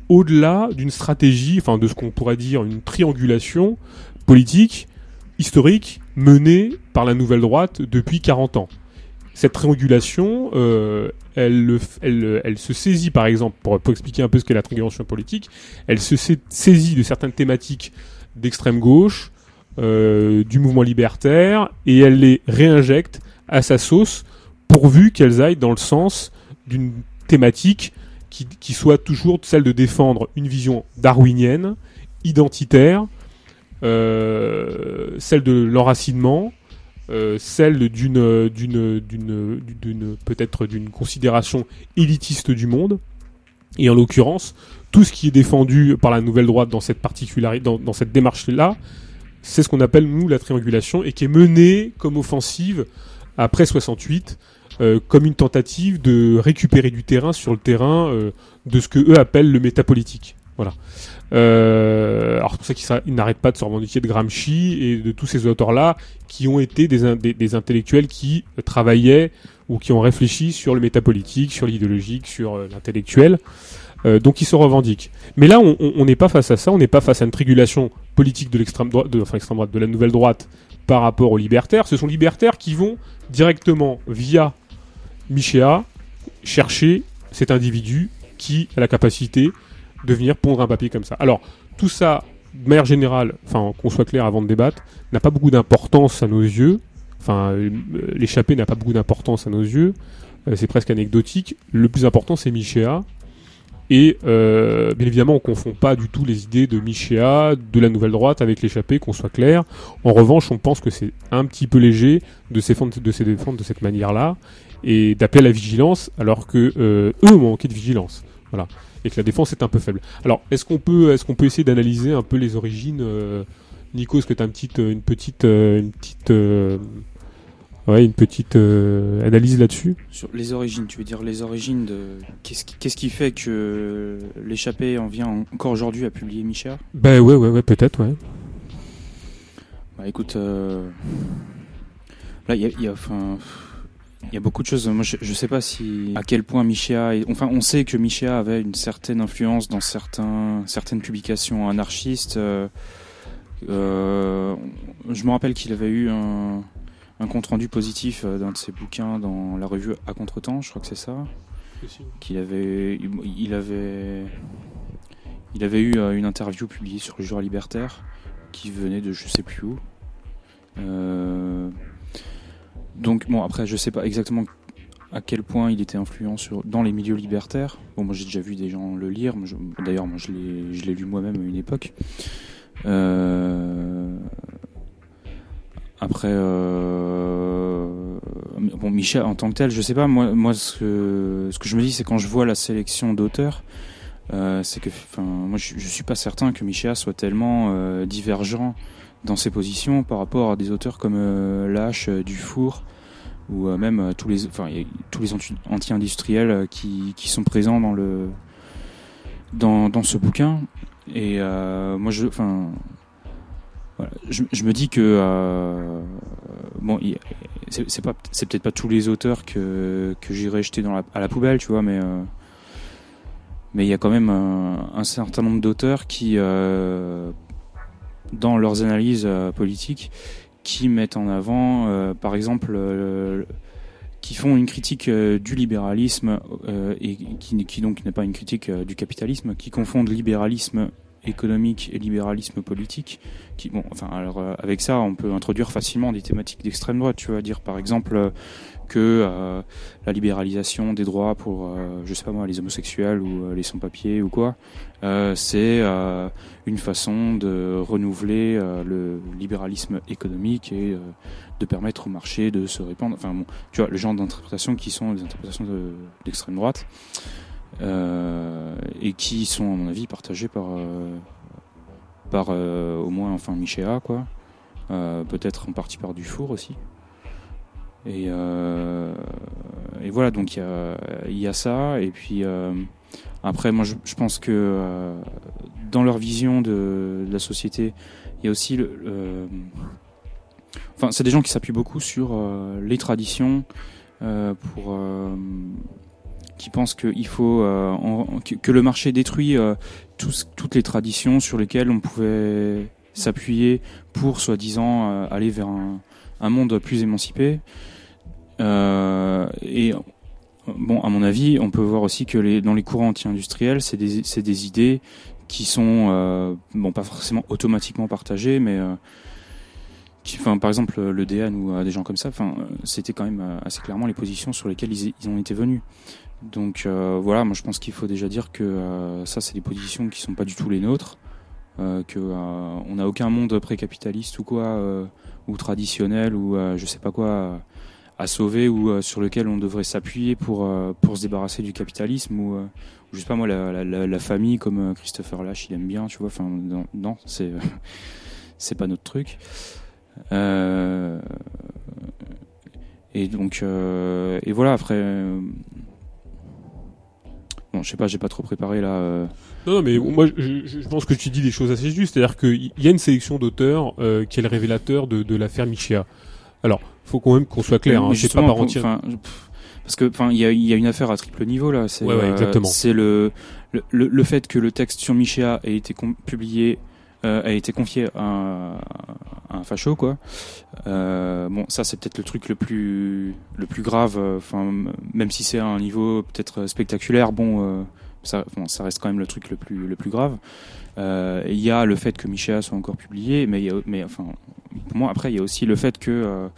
au-delà d'une stratégie, enfin de ce qu'on pourrait dire une triangulation politique, historique, menée par la nouvelle droite depuis 40 ans. Cette triangulation, euh, elle, se saisit par exemple, pour expliquer un peu ce qu'est la triangulation politique, elle se saisit de certaines thématiques d'extrême gauche, euh, du mouvement libertaire, et elle les réinjecte à sa sauce, pourvu qu'elles aillent dans le sens d'une thématique qui, soit toujours celle de défendre une vision darwinienne, identitaire, euh, celle de l'enracinement, euh, celle d'une d'une d'une peut-être d'une considération élitiste du monde. Et en l'occurrence tout ce qui est défendu par la nouvelle droite dans cette particularité, dans, cette démarche-là, c'est ce qu'on appelle nous la triangulation et qui est menée comme offensive après 68 euh, comme une tentative de récupérer du terrain sur le terrain euh, de ce que eux appellent le métapolitique. Voilà. Euh, alors c'est pour ça qu'ils n'arrêtent pas de se revendiquer de Gramsci et de tous ces auteurs-là qui ont été des, des, intellectuels qui travaillaient ou qui ont réfléchi sur le métapolitique, sur l'idéologique, sur l'intellectuel. Euh, donc ils se revendiquent. Mais là, on n'est pas face à ça, on n'est pas face à une tribulation politique de l'extrême droite, de, droite, de la nouvelle droite par rapport aux libertaires. Ce sont libertaires qui vont directement via Michéa chercher cet individu qui a la capacité de venir pondre un papier comme ça. Alors tout ça, de manière générale, enfin qu'on soit clair avant de débattre, n'a pas beaucoup d'importance à nos yeux. Enfin, euh, l'échappée n'a pas beaucoup d'importance à nos yeux. Euh, c'est presque anecdotique. Le plus important, c'est Michéa et euh, bien évidemment, on confond pas du tout les idées de Michéa, de la nouvelle droite avec l'échappée, qu'on soit clair. En revanche, on pense que c'est un petit peu léger de de, se défendre de cette manière-là et d'appeler à la vigilance, alors que euh, eux ont manqué de vigilance. Voilà. Et que la défense est un peu faible. Alors, est-ce qu'on peut, est-ce qu'on peut essayer d'analyser un peu les origines euh, Nico, est-ce que tu as petite, une petite, une petite Ouais, une petite euh, analyse là-dessus. Sur les origines, tu veux dire les origines de qu'est-ce qui, fait que l'échappée en vient encore aujourd'hui à publier Micha? Ben ouais, ouais, ouais, peut-être, ouais. Bah écoute, euh... là il y a, y a, enfin, il y a beaucoup de choses. Moi, je, je sais pas si à quel point Michéa. Enfin, on sait que Michéa avait une certaine influence dans certains, certaines publications anarchistes. Euh, je me rappelle qu'il avait eu un, un compte rendu positif d'un de ses bouquins dans la revue À Contretemps, je crois que c'est ça. Qu'il avait, il avait, il avait eu une interview publiée sur le jour libertaire qui venait de je sais plus où. donc bon après je sais pas exactement à quel point il était influent sur, dans les milieux libertaires. Bon, moi j'ai déjà vu des gens le lire, d'ailleurs moi je l'ai lu moi-même à une époque. Euh, après, euh, bon, Michel en tant que tel, je sais pas, moi, moi ce, que, je me dis, c'est quand je vois la sélection d'auteurs, euh, c'est que, moi je, je suis pas certain que Michel soit tellement divergent dans ses positions par rapport à des auteurs comme Lâche, Dufour, ou euh, même euh, tous les, tous les anti-industriels euh, qui, qui, sont présents dans le dans, dans ce bouquin. Et moi, je, enfin, je, me dis que euh, bon, c'est peut-être pas tous les auteurs que que j'irai jeter dans la, à la poubelle, tu vois, mais euh, mais il y a quand même un, certain nombre d'auteurs qui, euh, dans leurs analyses politiques, qui mettent en avant, par exemple, qui font une critique du libéralisme et qui, qui donc n'est pas une critique du capitalisme, qui confondent libéralisme économique et libéralisme politique. Qui, bon, enfin, alors avec ça, on peut introduire facilement des thématiques d'extrême droite. Tu vas dire, par exemple, que euh, la libéralisation des droits pour, euh, je sais pas moi, les homosexuels ou euh, les sans-papiers ou quoi, c'est une façon de renouveler le libéralisme économique et de permettre au marché de se répandre. Enfin, bon, tu vois, le genre d'interprétations qui sont des interprétations d'extrême droite et qui sont, à mon avis, partagées par par au moins enfin Michéa quoi peut-être en partie par Dufour aussi et, euh, et voilà, donc il y a, y a, ça. Et puis euh, après, moi je, pense que euh, dans leur vision de, de, la société, il y a aussi le. enfin, c'est des gens qui s'appuient beaucoup sur les traditions pour qui pensent qu'il faut que, que, le marché détruit tous, toutes les traditions sur lesquelles on pouvait s'appuyer pour soi-disant aller vers un, monde plus émancipé. Euh, et bon, à mon avis, on peut voir aussi que dans les courants anti-industriels, c'est des, des, idées qui sont, euh, bon, pas forcément automatiquement partagées, mais euh, par exemple, le DN ou euh, des gens comme ça, enfin, c'était quand même euh, assez clairement les positions sur lesquelles ils ont été venus. Donc voilà, moi je pense qu'il faut déjà dire que ça, c'est des positions qui sont pas du tout les nôtres. Euh, que on n'a aucun monde pré-capitaliste ou quoi ou traditionnel ou je sais pas quoi à sauver ou euh, sur lequel on devrait s'appuyer pour euh, pour se débarrasser du capitalisme ou, euh, ou je sais pas moi la, la, la famille comme Christopher Lash il aime bien tu vois enfin non, non c'est c'est pas notre truc et donc et voilà après Bon, je sais pas, j'ai pas trop préparé là. Non, non, mais moi, je, je, pense que tu dis des choses assez justes. C'est-à-dire qu'il y a une sélection d'auteurs euh, qui est le révélateur de, de l'affaire Michia. Alors, faut quand même qu'on soit clair. Hein, pas par entier. Parce que, enfin, il y a, y a, une affaire à triple niveau là. C'est euh, c'est le, le, le fait que le texte sur Michéa ait été publié, euh, a été confié à, à un facho, quoi. Euh, bon, ça c'est peut-être le truc le plus le plus grave. Euh, enfin, même si c'est à un niveau peut-être spectaculaire, bon, euh, ça, ça reste quand même le truc le plus le plus grave. Il y a le fait que Michéa soit encore publié, mais mais enfin, pour moi après il y a aussi le fait que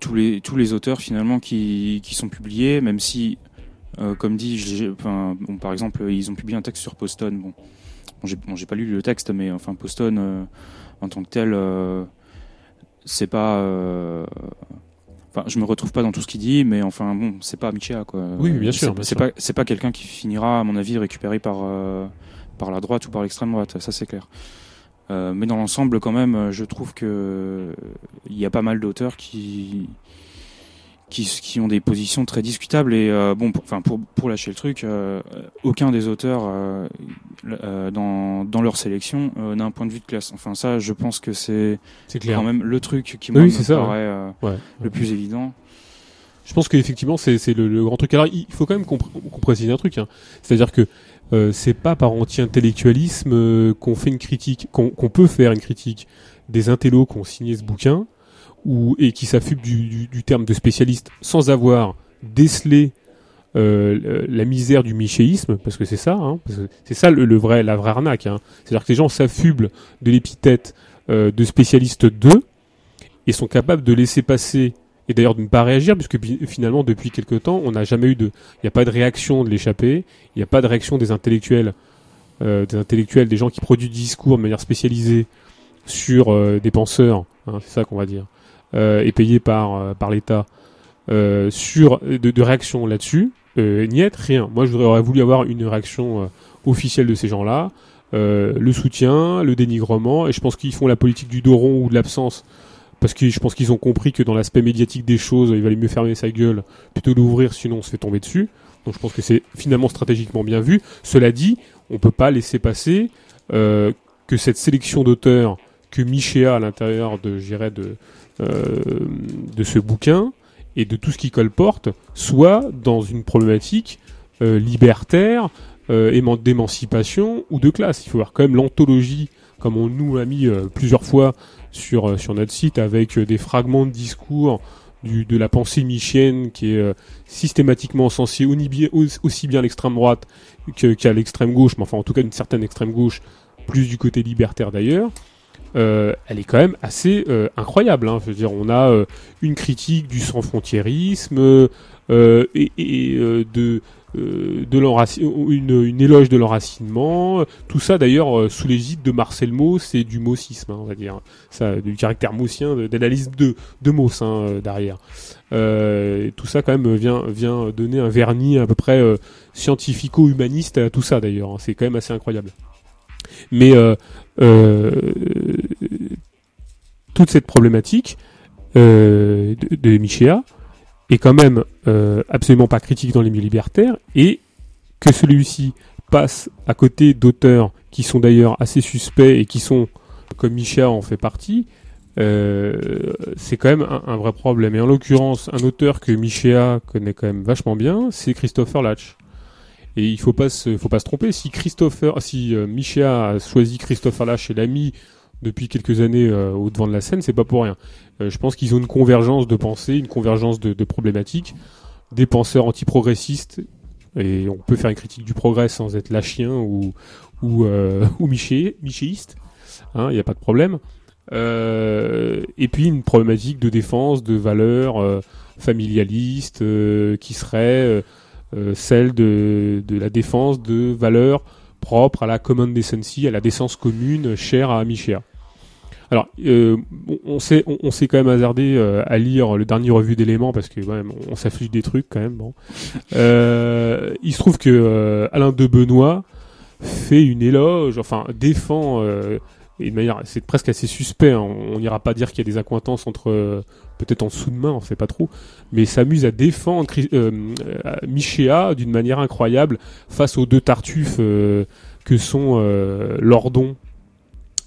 tous les tous les auteurs finalement qui, qui sont publiés, même si, euh, comme dit, par exemple, ils ont publié un texte sur Poston. Bon j'ai bon, pas lu le texte, mais enfin Poston euh, en tant que tel, euh, c'est pas. Euh, enfin, je me retrouve pas dans tout ce qu'il dit, mais enfin bon, c'est pas Michéa quoi. Oui, bien sûr. C'est pas c'est pas quelqu'un qui finira, à mon avis, récupéré par par la droite ou par l'extrême droite. Ça c'est clair. Euh, mais dans l'ensemble, quand même, je trouve que il y a pas mal d'auteurs qui, qui, qui ont des positions très discutables et euh, bon, pour, enfin pour pour lâcher le truc, aucun des auteurs dans dans leur sélection n'a un point de vue de classe. Enfin ça, je pense que c'est quand même le truc qui moi me paraît le plus évident. Je pense qu'effectivement c'est c'est le, le, grand truc. Alors il faut quand même qu'on précise un truc, hein. c'est-à-dire que euh, c'est pas par anti-intellectualisme euh, qu'on fait une critique, qu'on peut faire une critique des intellos qui ont signé ce bouquin, ou et qui s'affuble du, du, terme de spécialiste sans avoir décelé euh, la misère du michéisme, parce que c'est ça, hein, c'est ça le, vrai, la vraie arnaque. Hein. C'est-à-dire que les gens s'affublent de l'épithète euh, de spécialiste 2 et sont capables de laisser passer et d'ailleurs de ne pas réagir, puisque finalement depuis quelque temps, on n'a jamais eu de, il n'y a pas de réaction de l'échappée, il n'y a pas de réaction des intellectuels, euh, des intellectuels, des gens qui produisent du discours de manière spécialisée sur des penseurs, hein, c'est ça qu'on va dire, euh, et payés par euh, par l'État, euh, sur de, de réaction là-dessus. Euh, niet, rien. Moi, je voudrais aurais voulu avoir une réaction officielle de ces gens-là, le soutien, le dénigrement, et je pense qu'ils font la politique du dos rond ou de l'absence, parce que je pense qu'ils ont compris que dans l'aspect médiatique des choses, il valait mieux fermer sa gueule plutôt l'ouvrir, sinon on se fait tomber dessus. Donc je pense que c'est finalement stratégiquement bien vu. Cela dit, on peut pas laisser passer euh, que cette sélection d'auteurs que Michéa à l'intérieur de, je dirais, de, de ce bouquin et de tout ce qui colporte soit dans une problématique euh, libertaire, euh, éman- d'émancipation ou de classe. Il faut voir quand même l'anthologie, comme on nous l'a mis euh, plusieurs fois sur, euh, notre site, avec euh, des fragments de discours de la pensée michienne qui est euh, systématiquement censée aussi bien, à l'extrême droite qu'à l'extrême gauche, mais enfin en tout cas une certaine extrême gauche, plus du côté libertaire d'ailleurs. Euh, elle est quand même assez euh, incroyable. Hein. Je veux dire, on a euh, une critique du sans-frontiérisme euh, et, et, euh, de euh, de une, une éloge de l'enracinement. Tout ça d'ailleurs sous l'égide de Marcel Mauss et du maussisme, hein, on va dire. Ça, du caractère maussien, d'analyse de de Mauss hein, derrière. Euh, tout ça quand même vient vient donner un vernis à peu près euh, scientifico-humaniste à tout ça d'ailleurs. hein. C'est quand même assez incroyable. Mais euh, toute cette problématique euh, de, de Michéa est quand même euh, absolument pas critique dans les milieux libertaires et que celui-ci passe à côté d'auteurs qui sont d'ailleurs assez suspects et qui sont, comme Michéa en fait partie, euh, c'est quand même un, un vrai problème. Et en l'occurrence, un auteur que Michéa connaît quand même vachement bien, c'est Christopher Latch. Et il faut faut pas se tromper. Si Christopher, si euh, Michéa a choisi Christopher Latch et l'a mis depuis quelques années euh, au devant de la scène, c'est pas pour rien. Euh, je pense qu'ils ont une convergence de pensée, une convergence de, problématiques, des penseurs antiprogressistes, et on peut faire une critique du progrès sans être lachien ou ou, euh, ou miché, michéiste, il n'y a pas de problème. Et puis une problématique de défense de valeurs familialistes qui serait celle de, de la défense de valeurs propres à la common decency, à la décence commune chère à Michéa. Alors, euh, on, on s'est on, on s'est quand même hasardé euh, à lire le dernier revue d'éléments parce que quand même, on s'afflige des trucs quand même. Bon, euh, il se trouve que euh, Alain de Benoît fait une éloge, enfin défend euh, et de manière, c'est presque assez suspect. hein, on n'ira pas dire qu'il y a des accointances entre euh, peut-être en dessous de main, on sait pas trop, mais s'amuse à défendre euh, euh, Michéa d'une manière incroyable face aux deux tartuffes euh, que sont euh, Lordon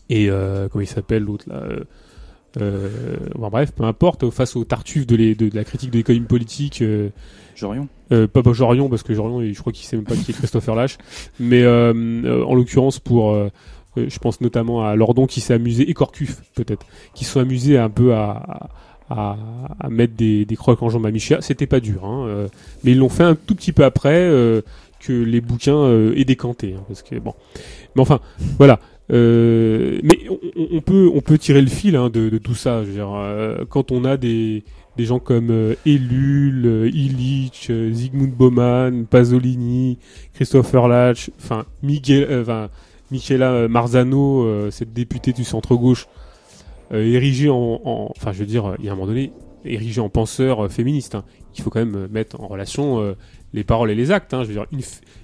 et comment il s'appelle l'autre là bon, bref, peu importe, face aux tartuffes de, les- de, de la critique de l'économie politique, Jorion. euh, pas, pas Jorion, parce que Jorion, je crois qu'il sait même pas qui est Christopher Lash, mais en l'occurrence pour, je pense notamment à Lordon qui s'est amusé, et Corcuf peut-être, qui sont amusés un peu à, à, à mettre des, des crocs en jambes à Michia. C'était pas dur, hein, euh, mais ils l'ont fait un tout petit peu après euh, que les bouquins euh, aient décanté, hein, parce que bon. Mais enfin, voilà. Euh, mais on, on- peut on peut tirer le fil hein, de, de tout ça. Je veux dire, euh, quand on a des des gens comme euh, Ellul, euh, Illich, Zygmunt Bauman, Pasolini, Christopher Latch, enfin Miguel, Michela Marzano, cette députée du centre gauche, euh, érigée en, en- enfin je veux dire, il y a un moment donné, érigée en penseur euh, féministe. hein. Il faut quand même euh, mettre en relation les paroles et les actes. hein. Je veux dire, une,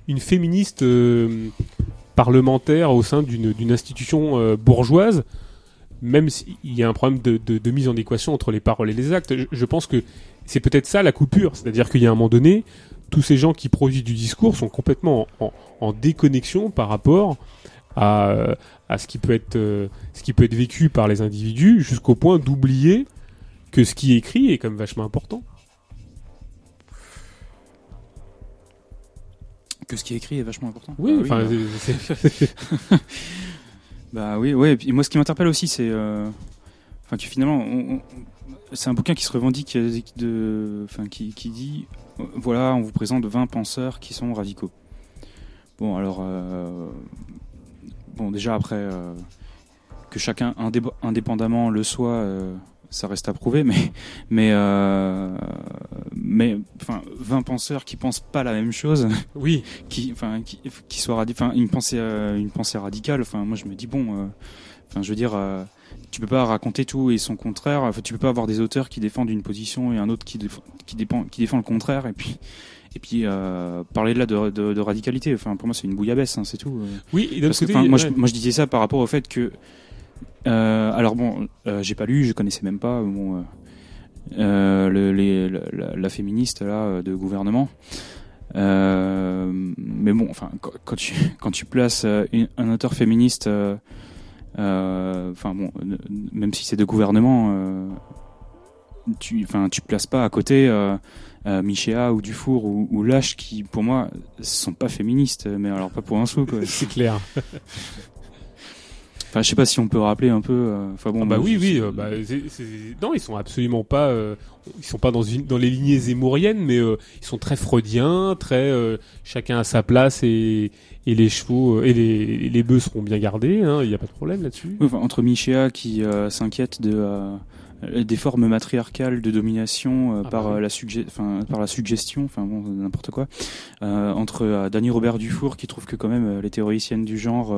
une féministe parlementaire au sein d'une institution bourgeoise, même s'il y a un problème de, de- mise en équation entre les paroles et les actes, je, pense que c'est peut-être ça la coupure. C'est-à-dire qu'il y a un moment donné, tous ces gens qui produisent du discours sont complètement en, déconnexion par rapport à, à ce qui peut être euh, ce qui peut être vécu par les individus, jusqu'au point d'oublier que ce qui est écrit est quand même vachement important. Que ce qui est écrit est vachement important. Oui, Bah enfin, bah. c'est- Bah oui, ouais. Et moi, ce qui m'interpelle aussi, c'est, euh, enfin, que finalement, on- on- c'est un bouquin qui se revendique de, enfin, qui, qui dit, voilà, on vous présente 20 penseurs qui sont radicaux. Bon, alors, bon, déjà après, que chacun indépendamment le soit, ça reste à prouver, mais mais euh, mais enfin 20 penseurs qui pensent pas la même chose, oui, qui enfin qui, qui soit enfin une pensée euh, une pensée radicale. Enfin moi je me dis bon, euh, enfin je veux dire tu peux pas raconter tout et son contraire. Enfin, tu peux pas avoir des auteurs qui défendent une position et un autre qui défend, qui dépend qui défend le contraire et puis et puis euh, parler de là de, de, de, radicalité. Enfin pour moi c'est une bouillabaisse, hein, c'est tout. Oui. Et Parce que, moi, je, moi je disais ça par rapport au fait que euh, alors bon, euh, j'ai pas lu, je connaissais même pas bon, euh, le, les, la, féministe là de gouvernement. mais bon, enfin, quand, tu quand tu places un auteur féministe, enfin bon, même si c'est de gouvernement, tu, enfin, tu places pas à côté. Michéa ou Dufour ou, ou Lâche qui pour moi sont pas féministes mais alors pas pour un sou c'est clair Enfin, je sais pas si on peut rappeler un peu. Euh, enfin bon, ah bah oui, oui. Euh, bah, Non, ils sont absolument pas. Euh, ils sont pas dans une... dans les lignées zémouriennes, mais ils sont très freudiens, très chacun à sa place et et les chevaux et les les bœufs seront bien gardés. Hein, il n'y a pas de problème là-dessus. enfin, entre Michéa qui s'inquiète de euh, des formes matriarcales de domination euh, ah par, bah euh, la enfin, par la suggestion, enfin bon, n'importe quoi, euh, entre Dany Robert Dufour qui trouve que quand même les théoriciennes du genre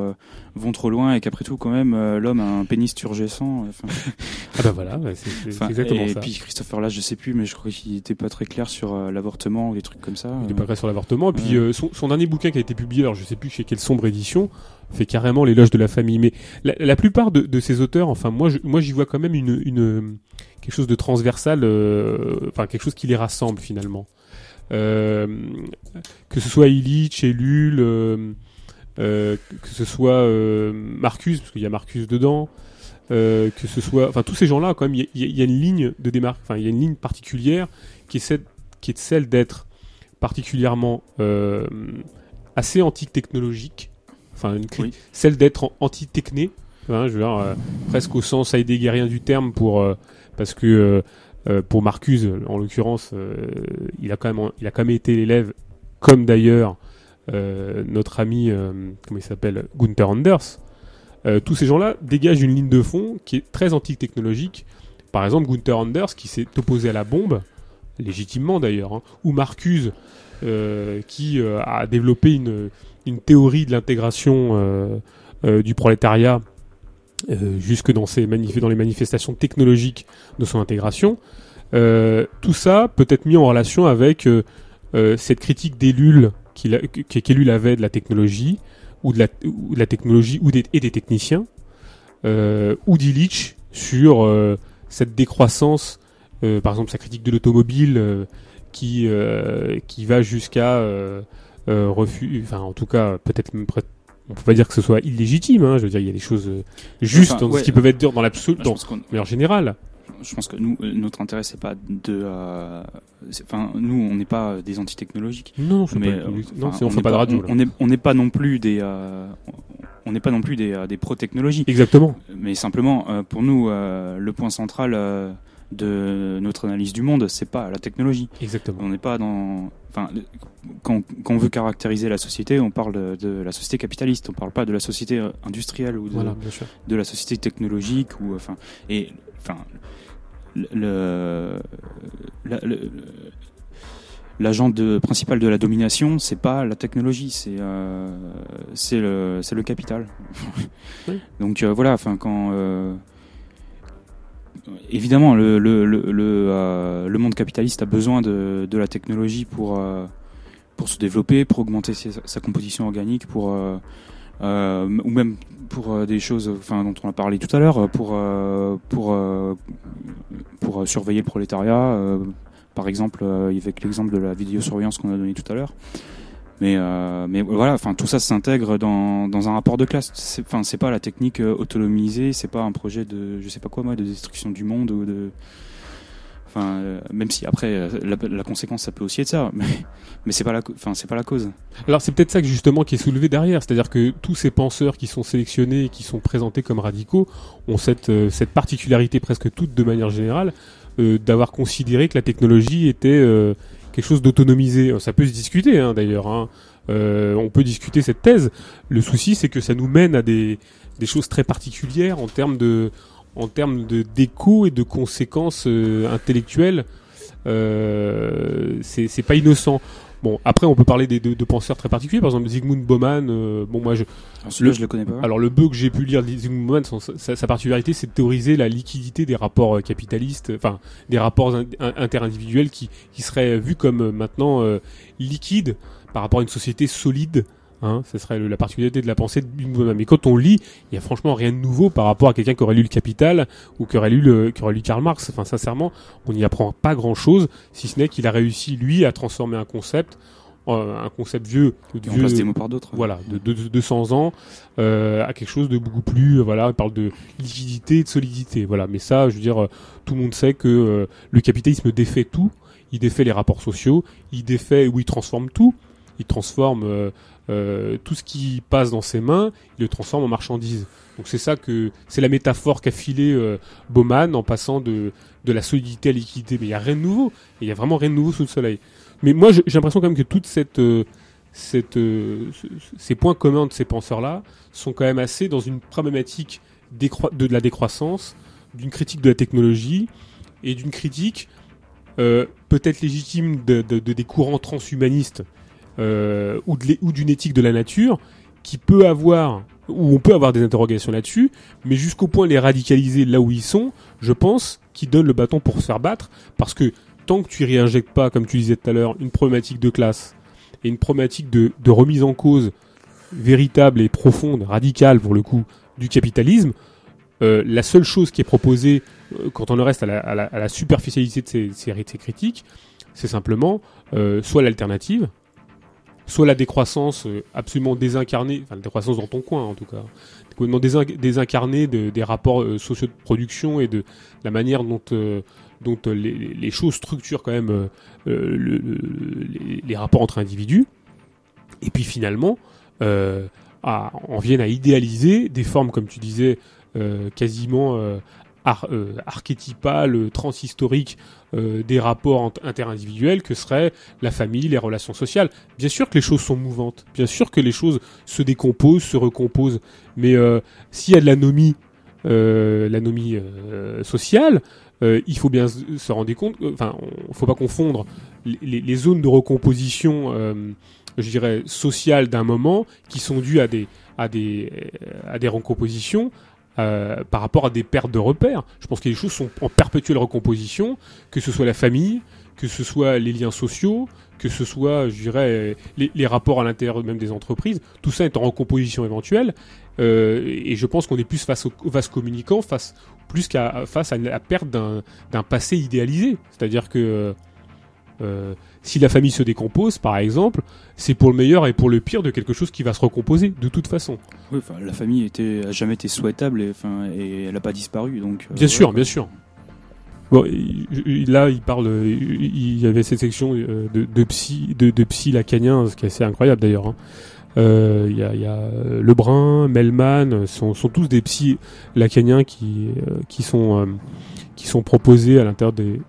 vont trop loin et qu'après tout quand même l'homme a un pénis turgescent. ah bah voilà, c'est exactement et ça. Et puis Christopher là, je sais plus, mais je crois qu'il était pas très clair sur l'avortement ou des trucs comme ça. Il était pas clair sur l'avortement. Et puis son, son, dernier bouquin qui a été publié, alors je sais plus chez quelle sombre édition, fait carrément l'éloge de la famille. Mais la, plupart de, ces auteurs, enfin moi, moi j'y vois quand même une, une quelque chose de transversal, euh, enfin quelque chose qui les rassemble finalement. Euh, que ce soit Illich, Ellul, euh, que ce soit Marcus, parce qu'il y a Marcus dedans. que ce soit, enfin tous ces gens-là, quand même, il y, a une ligne de démarque, enfin il y a une ligne particulière qui est celle, qui est celle d'être particulièrement assez enfin celle d'être anti-techné, hein, je veux dire, euh, presque au sens heideggerien du terme pour euh, parce que euh, pour Marcuse en l'occurrence il a quand même il a quand même été l'élève comme d'ailleurs notre ami comment il s'appelle Gunther Anders. Tous ces gens-là dégagent une ligne de fond qui est très anti-technologique. Par exemple Gunther Anders qui s'est opposé à la bombe légitimement d'ailleurs hein, ou Marcuse qui a développé une une théorie de l'intégration euh, euh, du prolétariat euh, jusque dans, ces dans les manifestations technologiques de son intégration. tout ça peut être mis en relation avec cette critique d'Ellul qu'Ellul avait de la technologie, ou de la, la technologie ou des, et des techniciens, ou d'Illich sur cette décroissance, par exemple sa critique de l'automobile qui, qui va jusqu'à euh, refus, enfin en tout cas peut-être on peut pas dire que ce soit illégitime. Hein, je veux dire, il y a des choses euh, justes dans ce qui peuvent être dures dans l'absolu, mais en général. Je pense que nous, euh, notre intérêt, c'est pas de. Enfin, nous, on n'est pas des anti-technologiques. Non, mais, pas, non, on, fait pas, de radio. On n'est pas non plus des. on n'est pas non plus des, des pro-technologies. Exactement. Mais simplement, pour nous, le point central de notre analyse du monde, c'est pas la technologie. Exactement. On n'est pas dans. Enfin, quand, quand, on veut caractériser la société, on parle de, la société capitaliste. On parle pas de la société industrielle ou de, de la société technologique ou enfin. Et enfin, le, l'agent principal de la domination, c'est pas la technologie, c'est euh, c'est le le capital. Donc euh, voilà, enfin quand euh, évidemment, le, le, le, euh, le, monde capitaliste a besoin de, de la technologie pour, euh, pour se développer, pour augmenter sa, composition organique, pour, euh, ou même pour des choses enfin, dont on a parlé tout à l'heure, pour, pour, pour surveiller le prolétariat, par exemple, avec l'exemple de la vidéosurveillance qu'on a donné tout à l'heure. Mais, euh, mais voilà, enfin tout ça s'intègre dans, dans un rapport de classe. Enfin c'est pas la technique euh, autonomisée, c'est pas un projet de je sais pas quoi moi de destruction du monde ou de Enfin, euh, même si après euh, la, la, conséquence ça peut aussi être ça, mais mais c'est pas la, enfin c'est pas la cause. Alors c'est peut-être ça que justement qui est soulevé derrière, c'est-à-dire que tous ces penseurs qui sont sélectionnés, qui sont présentés comme radicaux, ont cette cette particularité presque toute de manière générale d'avoir considéré que la technologie était quelque chose d'autonomisé. Ça peut se discuter hein, d'ailleurs. Hein. on peut discuter cette thèse. Le souci, c'est que ça nous mène à des, choses très particulières en termes de en termes de d'écho et de conséquences intellectuelles. c'est pas innocent. Bon, après, on peut parler des, de, de, penseurs très particuliers, par exemple Zygmunt Bauman. Euh, bon, moi, je. le, je le connais pas. Alors, le bug que j'ai pu lire de Zygmunt Bauman, sa, sa, particularité, c'est de théoriser la liquidité des rapports euh, capitalistes, enfin, des rapports interindividuels qui, qui seraient vus comme euh, maintenant liquides par rapport à une société solide Hein, ce serait la particularité de la pensée d'une Mais quand on lit, il y a franchement rien de nouveau par rapport à quelqu'un qui aurait lu le Capital ou qui aurait lu, le, qui aurait lu Karl Marx. Enfin, sincèrement, on n'y apprend pas grand-chose, si ce n'est qu'il a réussi, lui, à transformer un concept un concept vieux, de vieux des mots par d'autres. Voilà, de, de, de 200 ans euh, à quelque chose de beaucoup plus. Euh, voilà, il parle de liquidité et de solidité. Voilà, mais ça, je veux dire, euh, tout le monde sait que euh, le capitalisme défait tout. Il défait les rapports sociaux. Il défait ou il transforme tout. Il transforme euh, tout ce qui passe dans ses mains, il le transforme en marchandise. Donc c'est ça que c'est la métaphore qu'a filé euh, Bauman en passant de, de la solidité à la liquidité. Mais il y a rien de nouveau. Il y a vraiment rien de nouveau sous le soleil. Mais moi, j'ai l'impression quand même que toute cette, euh, cette ces points communs de ces penseurs-là sont quand même assez dans une problématique de la décroissance, d'une critique de la technologie et d'une critique peut-être légitime de, des courants transhumanistes euh, ou d'une éthique de la nature qui peut avoir où on peut avoir des interrogations là-dessus, mais jusqu'au point les radicaliser là où ils sont, je pense qu'ils donnent le bâton pour se faire battre, parce que tant que tu réinjectes pas, comme tu disais tout à l'heure, une problématique de classe et une problématique de, de, remise en cause véritable et profonde, radicale pour le coup, du capitalisme, euh, la seule chose qui est proposée, euh, quand on reste à la, à la, superficialité de ces, ces, ces critiques, c'est simplement euh, soit l'alternative, soit la décroissance euh, absolument désincarnée, enfin la décroissance dans ton coin en tout cas, complètement désincarnée de, des rapports euh, sociaux de production et de la manière dont, euh, dont les, choses structurent quand même le, les, rapports entre individus. Et puis finalement, à, en viennent à idéaliser des formes, comme tu disais, quasiment ar, archétypales, transhistoriques euh, des rapports interindividuels que seraient la famille, les relations sociales. Bien sûr que les choses sont mouvantes, bien sûr que les choses se décomposent, se recomposent, mais euh, s'il y a de l'anomie, euh, l'anomie euh, sociale, euh, il faut bien se rendre compte, enfin, il faut pas confondre les, zones de recomposition, je dirais, sociales d'un moment qui sont dues à des à des à des recompositions euh, par rapport à des pertes de repères. Je pense que les choses sont en perpétuelle recomposition, que ce soit la famille, que ce soit les liens sociaux, que ce soit, je dirais, les, rapports à l'intérieur même des entreprises. Tout ça est en recomposition éventuelle. Euh, et je pense qu'on est plus face au vaste communicant, face plus qu'à face à la perte d'un passé idéalisé. C'est-à-dire que euh, si la famille se décompose, par exemple, c'est pour le meilleur et pour le pire de quelque chose qui va se recomposer de toute façon. Oui, enfin, la famille était, a jamais été souhaitable et, enfin, et elle n'a pas disparu. Donc, euh, bien sûr, bien sûr. Bon, là, il parle, il y avait cette section euh, de, de psy, de, de psy lacanien, ce qui est assez incroyable d'ailleurs. Hein. Euh, il y, a, y, a, Lebrun, Melman, sont, sont tous des psy lacaniens qui, qui sont qui sont proposés à l'intérieur des,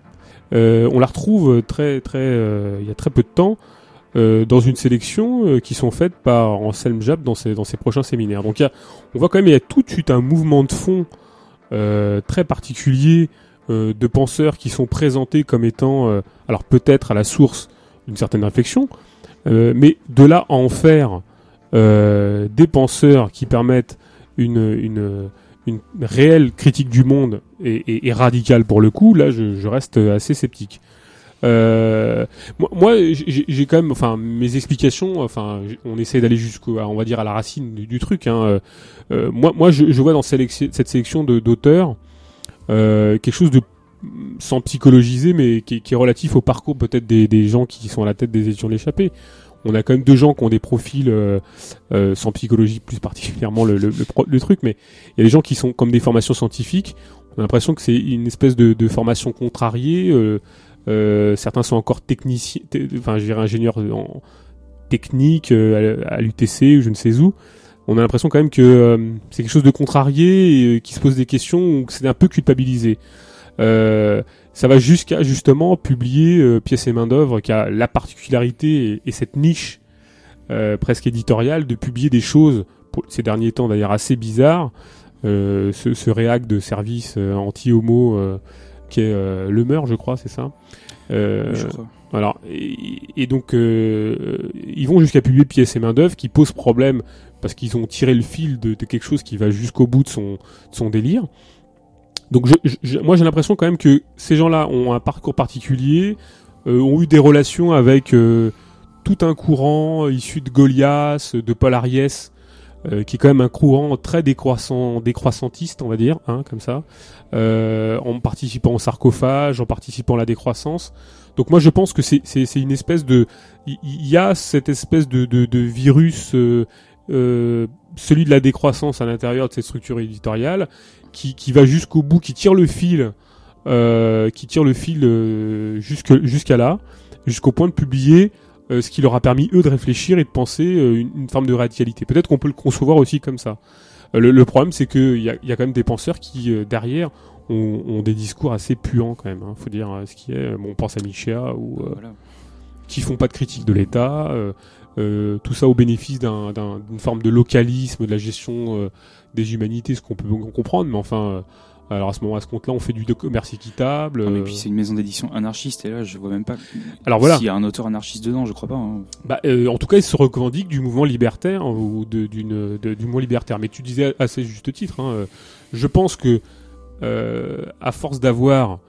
on la retrouve très très euh, il y a très peu de temps euh, dans une sélection qui sont faites par Anselm Jab dans ses prochains séminaires. Donc on voit quand même il y a tout de suite un mouvement de fond très particulier de penseurs qui sont présentés comme étant alors peut-être à la source d'une certaine réflexion, mais de là à en faire des penseurs qui permettent une une réelle critique du monde et, et, radicale pour le coup, là, je, reste assez sceptique. Euh, moi, j'ai quand même, enfin, mes explications, enfin, on essaie d'aller jusqu'au, on va dire à la racine du, truc. Hein. Euh, euh moi, moi, je, vois dans cette sélection d'auteurs euh, quelque chose de sans psychologiser, mais qui, est relatif au parcours peut-être des, des, gens qui sont à la tête des éditions de l'échappée on a quand même deux gens qui ont des profils euh, euh, sans psychologie plus particulièrement le, truc, mais il y a des gens qui sont comme des formations scientifiques. On a l'impression que c'est une espèce de, formation contrariée. Euh certains sont encore techniciens, enfin je dirais ingénieurs en technique à, l'UTC ou je ne sais où. On a l'impression quand même que c'est quelque chose de contrarié et qui se pose des questions ou que c'est un peu culpabilisé. Ça va jusqu'à justement publier pièces et main d'œuvre qui a la particularité et, cette niche presque éditoriale de publier des choses ces derniers temps d'ailleurs assez bizarres. ce, ce réac de service anti-homo qui est le Meur, je crois, c'est ça? je crois. Alors, et, donc, euh, ils vont jusqu'à publier pièces et main d'œuvre qui posent problème parce qu'ils ont tiré le fil de, quelque chose qui va jusqu'au bout de son, son délire. Donc, je, moi, j'ai l'impression quand même que ces gens-là ont un parcours particulier, euh, ont eu des relations avec euh, tout un courant issu de Goliath, de Paul Ariès, qui est quand même un courant très décroissant, décroissantiste, on va dire, hein, comme ça, en participant au sarcophage, en participant à la décroissance. Donc moi je pense que c'est une espèce de il y, a cette espèce de, de, de virus euh, euh, celui de la décroissance à l'intérieur de cette structure éditoriale qui, qui va jusqu'au bout, qui tire le fil, euh, qui tire le fil euh, jusque jusqu'à là, jusqu'au point de publier euh, ce qui leur a permis eux de réfléchir et de penser une, une, forme de radicalité. Peut-être qu'on peut le concevoir aussi comme ça. Le, le, problème, c'est qu'il y a, y a quand même des penseurs qui derrière ont, des discours assez puants quand même. Hein, faut dire euh, ce qui est. Bon, on pense à Michéa ou euh, qui font pas de critique de l'État. Euh, tout ça au bénéfice d'une forme de localisme de la gestion des humanités, ce qu'on peut comprendre, mais enfin. Alors à ce moment, à ce compte-là, on fait du commerce équitable. et puis c'est une maison d'édition anarchiste et là, je vois même pas. Alors voilà. S'il y a un auteur anarchiste dedans, je crois pas. Hein. Bah, en tout cas, il se revendique du mouvement libertaire ou de, d'une, du mouvement libertaire. Mais tu disais assez juste titre. Hein, je pense que euh, à force d'avoir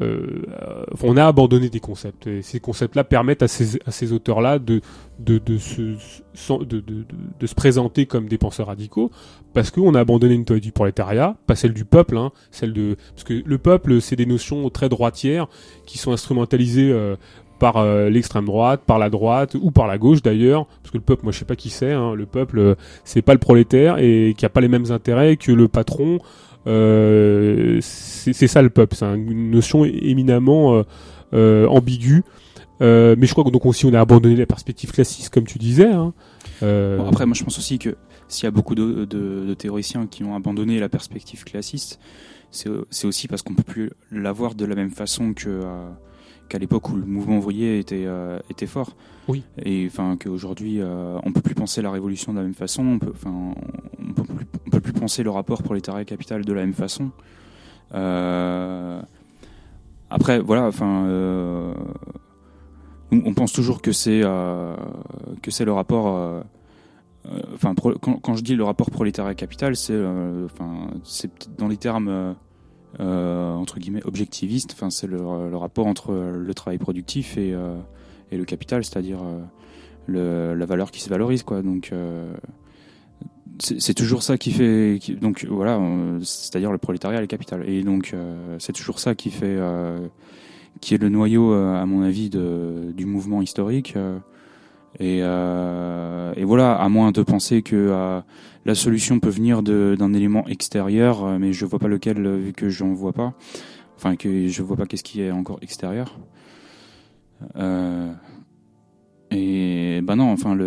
euh, on a abandonné des concepts. Et ces concepts-là permettent à ces, auteurs-là de, de, de, se, de, de, se présenter comme des penseurs radicaux, parce qu'on a abandonné une théorie du prolétariat, pas celle du peuple, hein, celle de... Parce que le peuple, c'est des notions très droitières qui sont instrumentalisées euh, par l'extrême droite, par la droite ou par la gauche d'ailleurs, parce que le peuple, moi je sais pas qui c'est, hein, le peuple, c'est pas le prolétaire et qui a pas les mêmes intérêts que le patron euh, c'est ça le peuple, c'est une notion éminemment euh, euh, ambiguë. mais je crois que donc aussi on a abandonné la perspective classiste, comme tu disais. Hein. Après, moi je pense aussi que s'il y a beaucoup de, théoriciens qui ont abandonné la perspective classiste, c'est aussi parce qu'on peut plus l'avoir de la même façon que qu'à l'époque où le mouvement ouvrier était, euh, était fort. Oui. Et enfin qu'aujourd'hui, euh, on peut plus penser la révolution de la même façon, on peut, enfin, on peut, plus, on peut plus penser le rapport prolétariat capital de la même façon. Euh, après, voilà, enfin, euh, on pense toujours que c'est que c'est le rapport. Enfin, quand, quand, je dis le rapport prolétariat capital, c'est enfin, c'est dans les termes euh, entre guillemets objectiviste. Enfin, c'est le, le, rapport entre le travail productif et, euh, et le capital, c'est-à-dire euh, la valeur qui se valorise, quoi. Donc c'est toujours ça qui fait donc voilà c'est-à-dire le prolétariat et le capital et donc c'est toujours ça qui fait qui est le noyau à mon avis de, du mouvement historique et, et voilà à moins de penser que la solution peut venir d'un élément extérieur, euh, mais je vois pas lequel euh, vu que j'en vois pas. Enfin, que je vois pas qu'est-ce qui est encore extérieur. Euh, et ben non, enfin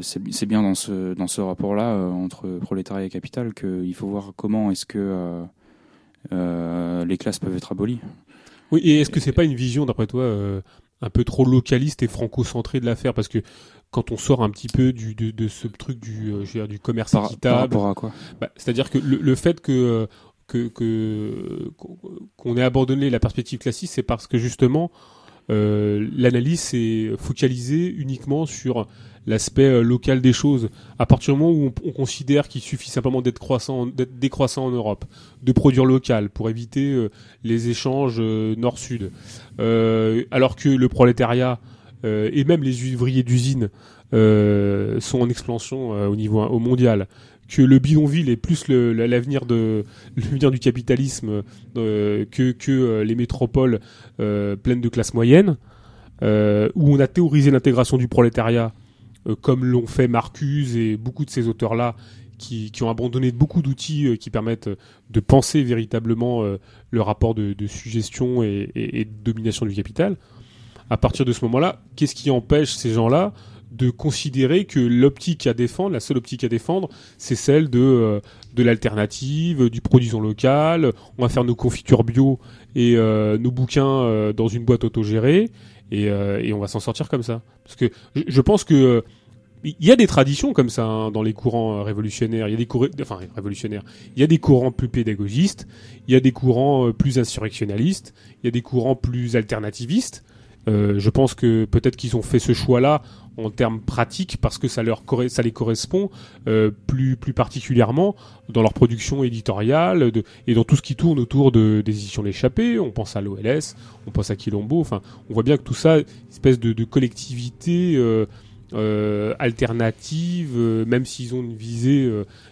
c'est bien dans ce dans ce rapport-là entre prolétariat et capital qu'il faut voir comment est-ce que les classes peuvent être abolies. Oui, et est-ce que c'est pas une vision d'après toi un peu trop localiste et franco-centrée de l'affaire parce que quand on sort un petit peu du, de, de ce truc du, euh, je veux dire, du commerce par, équitable. Par rapport à quoi? bah, C'est-à-dire que le, le, fait que que que qu'on ait abandonné la perspective classique, c'est parce que justement euh, l'analyse s'est focalisée uniquement sur l'aspect euh, local des choses. À partir du moment où on, on considère qu'il suffit simplement d'être croissant, d'être décroissant en Europe, de produire local pour éviter euh, les échanges euh, nord-sud, alors que le prolétariat et même les ouvriers d'usine sont en expansion au niveau au mondial, que le bidonville est plus l'avenir de l'avenir du capitalisme que que les métropoles pleines de classes moyennes, où on a théorisé l'intégration du prolétariat comme l'ont fait Marcuse et beaucoup de ces auteurs-là, qui, ont abandonné beaucoup d'outils euh, qui permettent de penser véritablement euh, le rapport de, suggestion et, de domination du capital. À partir de ce moment-là, qu'est-ce qui empêche ces gens-là de considérer que l'optique à défendre, la seule optique à défendre, c'est celle de l'alternative, du produisant local. On va faire nos confitures bio et nos bouquins dans une boîte autogérée et on va s'en sortir comme ça. Parce que je pense que il y a des traditions comme ça hein, dans les courants euh, révolutionnaires. Il y a des courants, révolutionnaires. Il y a des courants plus pédagogistes. Il y a des courants euh, plus insurrectionnalistes. Il y a des courants plus alternativistes. Euh, je pense que peut-être qu'ils ont fait ce choix-là en termes pratiques parce que ça leur ça les correspond euh, plus plus particulièrement dans leur production éditoriale et dans tout ce qui tourne autour de, des éditions l'échappée. On pense à l'OLS, on pense à Quilombo. Enfin, on voit bien que tout ça, espèce de, de collectivité. Euh, euh, alternative, euh, même s'ils ont une visée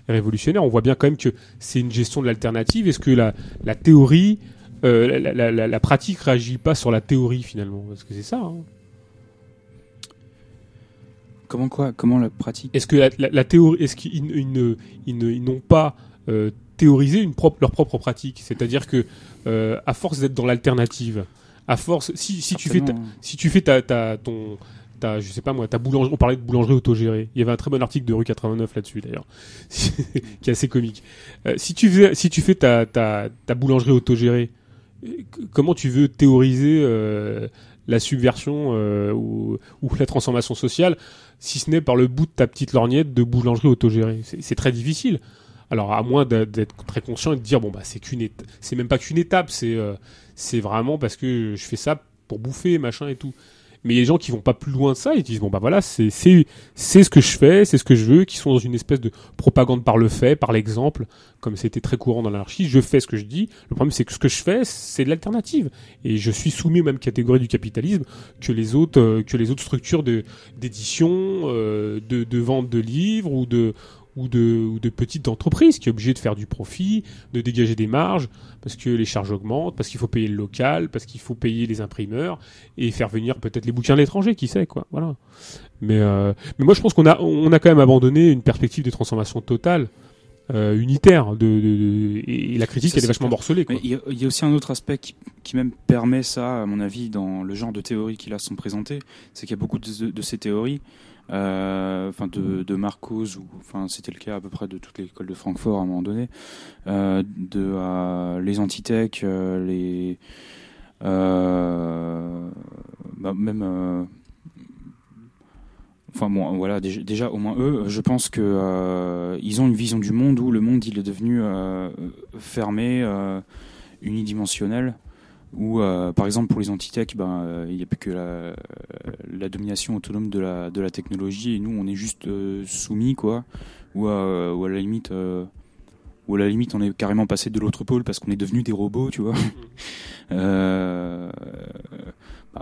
révolutionnaire, on voit bien quand même que c'est une gestion de l'alternative. Est-ce que la, la théorie, la, la, la, la, pratique réagit pas sur la théorie finalement? Parce que c'est ça. Hein. Comment quoi? Comment la pratique? Est-ce que la, théorie, est-ce qu'ils ils, ils, n'ont pas théorisé une propre, leur propre pratique? C'est-à-dire que à force d'être dans l'alternative, à force, si, si tu fais, si tu fais ta, ta ton je sais pas moi, ta boulangerie, on parlait de boulangerie autogérée. Il y avait un très bon article de rue 89 là-dessus d'ailleurs, qui est assez comique. Euh, si tu fais, si tu fais ta, ta, ta boulangerie autogérée, euh, comment tu veux théoriser euh, la subversion ou, ou, la transformation sociale, si ce n'est par le bout de ta petite lorgnette de boulangerie autogérée C'est très difficile. Alors à moins d'être très conscient et de dire bon bah c'est qu'une c'est même pas qu'une étape, c'est c'est vraiment parce que je fais ça pour bouffer machin et tout. Mais il y a des gens qui vont pas plus loin de ça, ils disent bon bah voilà, c'est c'est c'est ce que je fais, c'est ce que je veux, qui sont dans une espèce de propagande par le fait, par l'exemple, comme c'était très courant dans l'anarchie. Je fais ce que je dis. Le problème c'est que ce que je fais, c'est de l'alternative, et je suis soumis aux mêmes catégories du capitalisme que les autres euh, que les autres structures de d'édition, euh, de de vente de livres ou de ou de, ou de petites entreprises qui est obligé de faire du profit, de dégager des marges, parce que les charges augmentent, parce qu'il faut payer le local, parce qu'il faut payer les imprimeurs et faire venir peut-être les bouquins de l'étranger, qui sait quoi. Voilà. Mais euh, mais moi je pense qu'on a on a quand même abandonné une perspective de transformation totale. Euh, unitaire de, de, et la critique elle est vachement morcelée. Il y, y, a aussi un autre aspect qui, qui, même permet ça, à mon avis, dans le genre de théories qui là sont présentées, c'est qu'il y a beaucoup de, de ces théories enfin de, de Marcos, ou enfin c'était le cas à peu près de toute l'école de Francfort à un moment donné, euh, de euh, les antithèques, les bah, même enfin bon voilà déjà, déjà, au moins eux je pense que ils ont une vision du monde où le monde il est devenu fermé unidimensionnel ou euh, par exemple pour les antithèques, ben euh, il n'y a plus que la, la, domination autonome de la de la technologie. Et nous on est juste euh, soumis quoi, ou à, ou à la limite ou à la limite on est carrément passé de l'autre pôle parce qu'on est devenu des robots, tu vois. bah,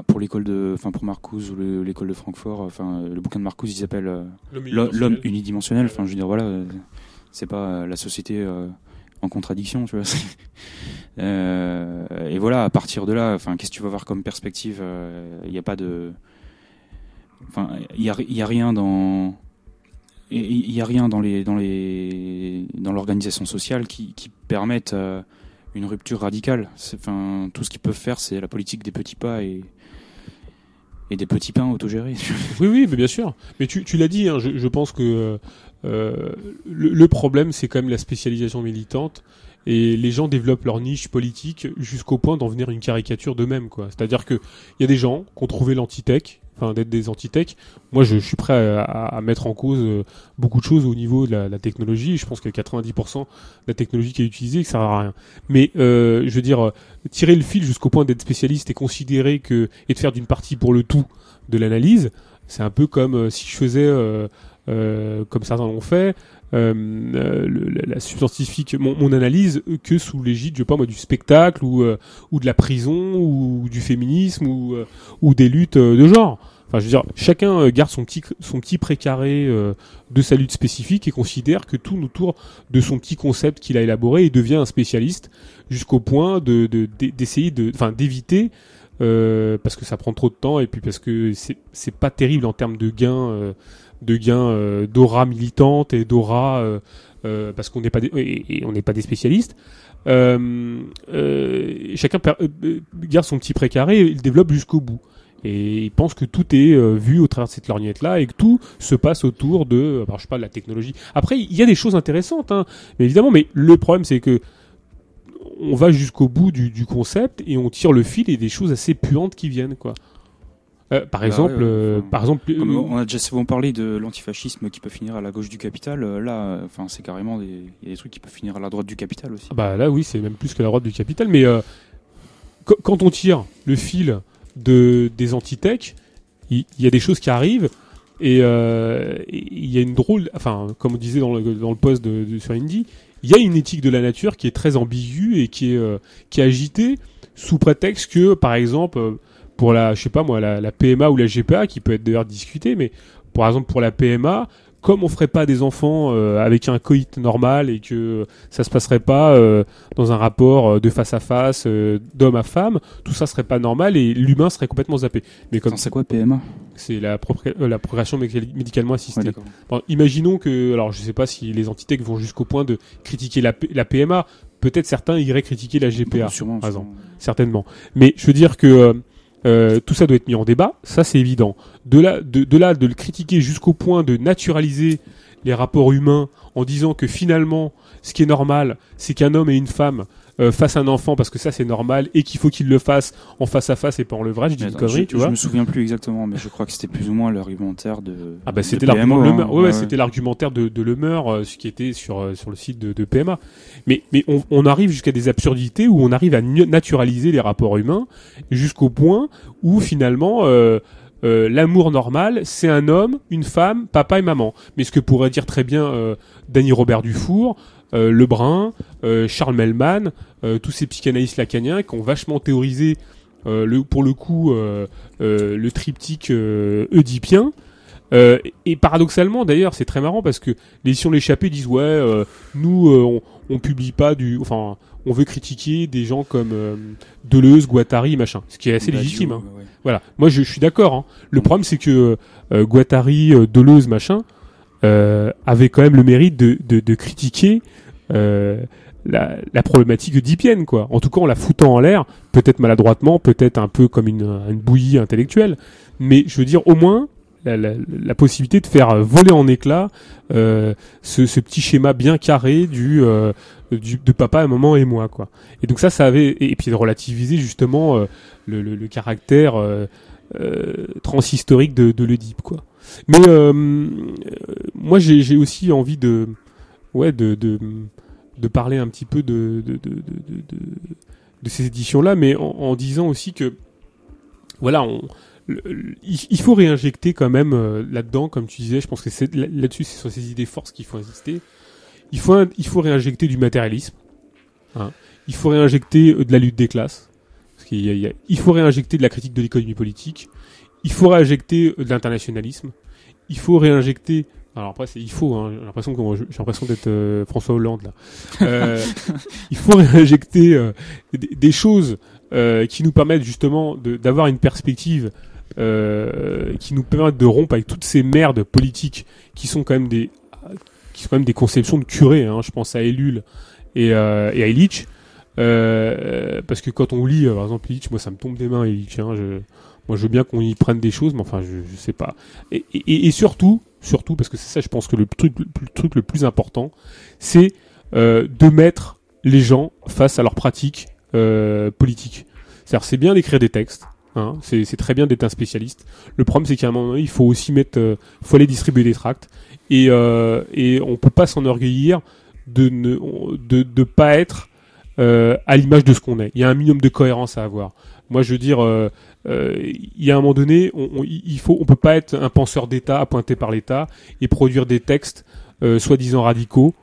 pour l'école de, enfin pour Marcuse ou l'école de Francfort, enfin le bouquin de Marcuse il s'appelle l'homme unidimensionnel. Enfin je veux dire voilà, c'est pas la société contradiction, tu vois. euh, et voilà, à partir de là, enfin, qu'est-ce que tu vas voir comme perspective Il euh, n'y a pas de, enfin, il y a, rien dans, il y a rien dans les, dans les, dans l'organisation sociale qui, permette euh, une rupture radicale. Enfin, tout ce qu'ils peuvent faire, c'est la politique des petits pas et et des petits pains autogérés. oui, oui, bien sûr. Mais tu, tu l'as dit, hein, je, pense que euh, le, problème, c'est quand même la spécialisation militante. Et les gens développent leur niche politique jusqu'au point d'en venir une caricature d'eux-mêmes, quoi. C'est-à-dire que il y a des gens qui ont trouvé l'antitech, enfin d'être des antitech. Moi, je, suis prêt à, mettre en cause euh, beaucoup de choses au niveau de la, technologie. Je pense que 90% de la technologie qui est utilisée, ça sert à rien. Mais euh, je veux dire, tirer le fil jusqu'au point d'être spécialiste et considérer que et de faire d'une partie pour le tout de l'analyse, c'est un peu comme si je faisais euh, comme certains l'ont fait, euh, le, la scientifique, mon, mon, analyse que sous l'égide, je sais pas moi, du spectacle ou euh, ou de la prison ou du féminisme ou ou des luttes de genre. Enfin, je veux dire, chacun garde son petit son petit précaré de sa lutte spécifique et considère que tout autour de son petit concept qu'il a élaboré et devient un spécialiste jusqu'au point de d'essayer de, enfin d'éviter euh, parce que ça prend trop de temps et puis parce que c'est pas terrible en termes de gains de gains euh, d'aura militante et d'aura euh, euh, parce qu'on n'est pas des, et, on n'est pas des spécialistes. chacun garde son petit précaré et il développe jusqu'au bout. Et ils pensent que tout est vu au travers de cette lorgnette-là et que tout se passe autour de, alors, je sais pas, de la technologie. Après, il y a des choses intéressantes, hein, mais évidemment, mais le problème, c'est que on va jusqu'au bout du, du concept et on tire le fil et des choses assez puantes qui viennent, quoi. Euh, par Bah exemple, ouais, euh, enfin, par exemple, Comme euh, on a déjà souvent parlé de l'antifascisme qui peut finir à la gauche du capital, là, enfin, c'est carrément des, il y a des trucs qui peuvent finir à la droite du capital aussi. Ah Bah là oui, c'est même plus que la droite du capital. Mais euh, qu- quand on tire le fil de des antithèques, il y, a des choses qui arrivent et il y a une drôle, enfin comme on disait dans le dans le post de, de- sur Indie, il y a une éthique de la nature qui est très ambiguë et qui est qui est agitée sous prétexte que par exemple pour la je sais pas moi la, la PMA ou la GPA qui peut être d'ailleurs discutée, mais par exemple pour la PMA comme on ferait pas des enfants euh, avec un coït normal et que ça se passerait pas euh, dans un rapport euh, de face à face euh, d'homme à femme, tout ça serait pas normal et l'humain serait complètement zappé. Mais comme c'est quoi PMA c'est la, la progression médical- médicalement assistée. Ouais. Bon, imaginons que, alors je sais pas si les entités vont jusqu'au point de critiquer la, la PMA, peut-être certains iraient critiquer la GPA, sûrement, par sûrement. certainement. Mais je veux dire que euh, tout ça doit être mis en débat, ça c'est évident. De là, de le critiquer jusqu'au point de naturaliser les rapports humains en disant que finalement, ce qui est normal, c'est qu'un homme et une femme euh, fassent un enfant parce que ça c'est normal et qu'il faut qu'ils le fassent en face à face et pas en levrage, je dis une connerie, je, tu je vois. me souviens plus exactement, mais je crois que c'était plus ou moins l'argumentaire de. Ah bah c'était PMO, l'argument de hein. Ouais, ouais, Ouais, c'était l'argumentaire de, de Lemeur, euh, ce qui était sur euh, sur le site de, de PMA. Mais mais on, on arrive jusqu'à des absurdités où on arrive à naturaliser les rapports humains jusqu'au point où finalement euh, euh, l'amour normal, c'est un homme, une femme, papa et maman. Mais ce que pourrait dire très bien euh, Danny Robert Dufour, euh, Lebrun, euh, Charles Mellman, euh, tous ces psychanalystes lacaniens qui ont vachement théorisé euh, le, pour le coup euh, euh, le triptyque euh, oedipien. Euh, et paradoxalement, d'ailleurs, c'est très marrant parce que les éditions L'échappée disent ouais, euh, nous euh, on, on publie pas du, enfin, on veut critiquer des gens comme euh, Deleuze, Guattari, machin, ce qui est assez Badiou, légitime. hein. ouais. Voilà. Moi, je, je suis d'accord. Hein. Le Mm. problème, c'est que euh, Guattari, Deleuze, machin, euh, avait quand même le mérite de, de, de critiquer euh, la, la problématique oedipienne, quoi. En tout cas, en la foutant en l'air, peut-être maladroitement, peut-être un peu comme une, une bouillie intellectuelle, mais je veux dire, au moins, la, la, la possibilité de faire voler en éclats euh, ce, ce petit schéma bien carré du, euh, du de papa, maman et moi, quoi. Et donc ça, ça avait et, et puis de relativiser justement euh, le, le, le caractère euh, euh, transhistorique de, de l'Oedipe, quoi. Mais euh, moi, j'ai aussi envie de, ouais, de, de, parler un petit peu de, de, de, ces éditions-là, mais en, disant aussi que, voilà, il, faut réinjecter quand même euh, là-dedans, comme tu disais, je pense que là-dessus, c'est sur ces idées forces qu'il faut insister. Il faut, il faut réinjecter du matérialisme. hein. Il faut réinjecter euh, de la lutte des classes. Il faut réinjecter de la critique de l'économie politique. Il faut réinjecter euh, de l'internationalisme. Il faut réinjecter. Alors après, c'est il faut. Hein, j'ai l'impression que j'ai l'impression d'être euh, François Hollande là. Euh, il faut réinjecter euh, des, des choses qui nous permettent justement d'avoir une perspective qui nous permettent de rompre avec toutes ces merdes politiques qui sont quand même des qui sont quand même des conceptions de curés. Hein, je pense à Ellul et, et à Illich. Parce que quand on lit, par exemple, Illich, moi ça me tombe des mains, Illich. Hein, je, moi je veux bien qu'on y prenne des choses, mais enfin je, je sais pas. Et, et, et surtout, surtout, parce que c'est ça, je pense que le truc, le truc le plus important, c'est euh, de mettre les gens face à leurs pratiques euh, politiques. C'est-à-dire, c'est bien d'écrire des textes. Hein, c'est très bien d'être un spécialiste. Le problème, c'est qu'à un moment donné, il faut aussi mettre, euh, faut aller distribuer des tracts et euh, et on peut pas s'enorgueillir de ne de de pas être euh, à l'image de ce qu'on est. Il y a un minimum de cohérence à avoir. Moi, je veux dire, euh, il y a un moment donné, on, on- il faut, on peut pas être un penseur d'État appointé par l'État et produire des textes euh, soi-disant radicaux